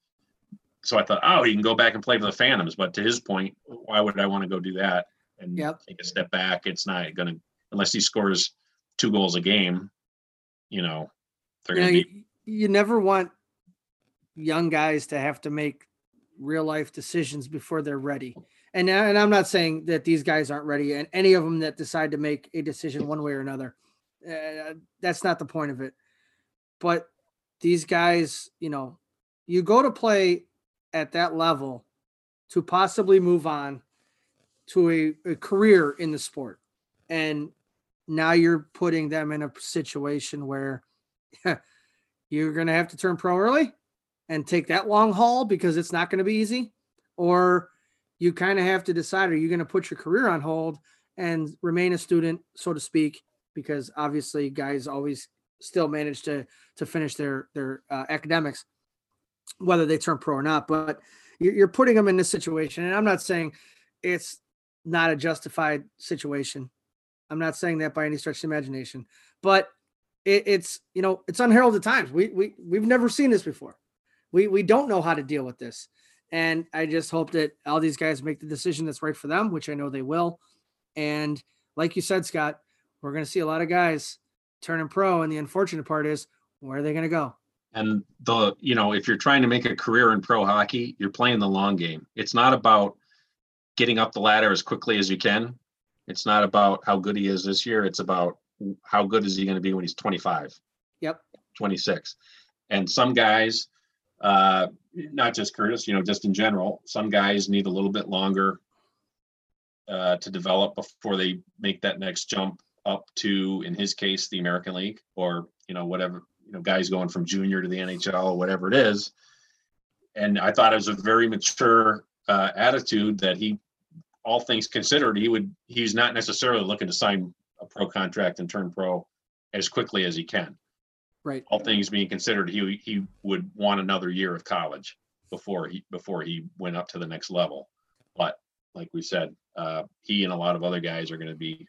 So I thought, oh, he can go back and play for the Phantoms. But to his point, why would I want to go do that and
Yep.
take a step back? It's not going to, unless he scores two goals a game, you know, they're going to be.
you never want young guys to have to make real life decisions before they're ready. And and I'm not saying that these guys aren't ready, and any of them that decide to make a decision one way or another, uh, that's not the point of it. But these guys, you know, you go to play at that level to possibly move on to a, a career in the sport, and now you're putting them in a situation where you're going to have to turn pro early and take that long haul because it's not going to be easy? Or you kind of have to decide are you going to put your career on hold and remain a student so to speak? Because obviously guys always still manage to to finish their their uh, academics whether they turn pro or not but you're, you're putting them in this situation. And i'm not saying it's not a justified situation I'm not saying that by any stretch of imagination, but it, it's you know it's unheralded times. We we we've never seen this before. We we don't know how to deal with this, and I just hope that all these guys make the decision that's right for them, which I know they will. And like you said, Scott, we're going to see a lot of guys turning pro, and the unfortunate part is where are they going to go?
And the, you know, if you're trying to make a career in pro hockey, you're playing the long game. It's not about getting up the ladder as quickly as you can. It's not about how good he is this year. It's about how good is he going to be when he's 25,
Yep.
26. And some guys, uh, not just Curtis, you know, just in general, some guys need a little bit longer uh, to develop before they make that next jump up to, in his case, the American League or, you know, whatever, you know, guys going from junior to the NHL or whatever it is. And I thought it was a very mature uh, attitude that he, all things considered, he would, he's not necessarily looking to sign a pro contract and turn pro as quickly as he can.
Right.
All things being considered, he, he would want another year of college before he, before he went up to the next level. But like we said, uh, he and a lot of other guys are going to be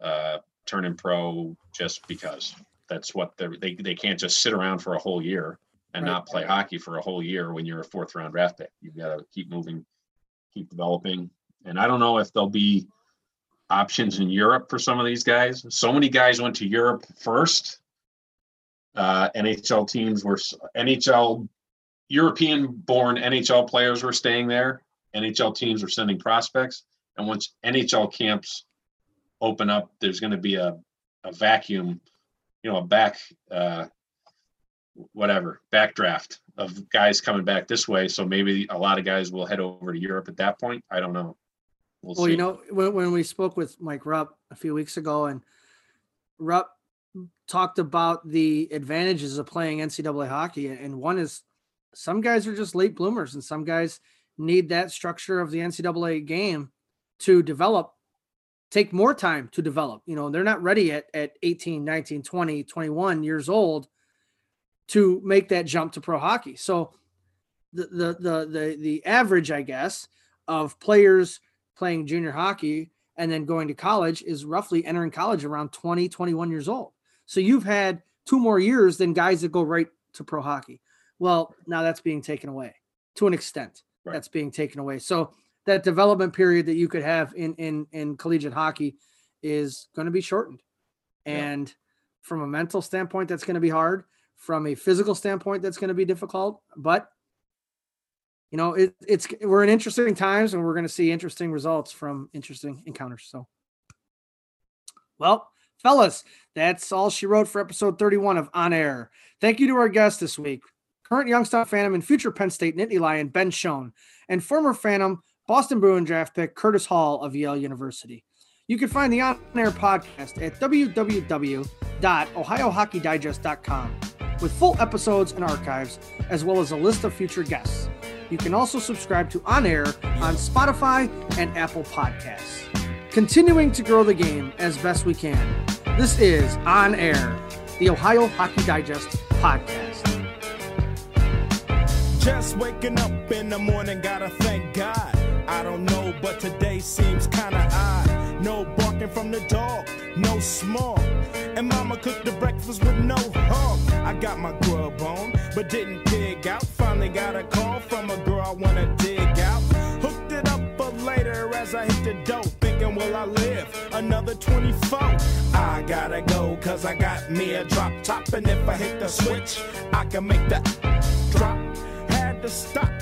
uh, turning pro just because that's what they're, they they can't just sit around for a whole year and
Right.
not play hockey for a whole year when you're a fourth round draft pick. You've got to keep moving, keep developing. And I don't know if there'll be options in Europe for some of these guys. So many guys went to Europe first. Uh, NHL teams were NHL European born NHL players were staying there. NHL teams were sending prospects. And once NHL camps open up, there's going to be a, a vacuum, you know, a back, uh, whatever, backdraft of guys coming back this way. So maybe a lot of guys will head over to Europe at that point. I don't know. We'll,
Well, you know, when, when we spoke with Mike Rupp a few weeks ago, and Rupp talked about the advantages of playing NCAA hockey, and one is some guys are just late bloomers, and some guys need that structure of the NCAA game to develop, take more time to develop. You know, they're not ready at, at 18, 19, 20, 21 years old to make that jump to pro hockey. So the the the the, the average, I guess, of players playing junior hockey and then going to college is roughly entering college around 20, 21 years old. So you've had two more years than guys that go right to pro hockey. Well, now that's being taken away to an extent.
Right.
That's being taken away. So that development period that you could have in in in collegiate hockey is going to be shortened.
Yeah.
And from a mental standpoint, that's going to be hard. From a physical standpoint, that's going to be difficult. But you know, it, it's we're in interesting times, and we're going to see interesting results from interesting encounters. So, well, fellas, that's all she wrote for episode 31 of On Air. Thank you to our guest this week, current Youngstown Phantom and future Penn State Nittany Lion Ben Schoen, and former Phantom Boston Bruin draft pick Curtis Hall of Yale University. You can find the On Air podcast at www.ohiohockeydigest.com with full episodes and archives, as well as a list of future guests. You can also subscribe to On Air on Spotify and Apple Podcasts. Continuing to grow the game as best we can. This is On Air, the Ohio Hockey Digest podcast.
Just waking up in the morning, gotta thank God. I don't know, but today seems kinda odd. No barking from the dog, no small. And mama cooked the breakfast with no hog. I got my grub on, but didn't dig out. Finally got a call from a girl I wanna dig out. Hooked it up for later as I hit the dough. Thinking, will I live another 24? I gotta go, cause I got me a drop top. And if I hit the switch, I can make the drop. Had to stop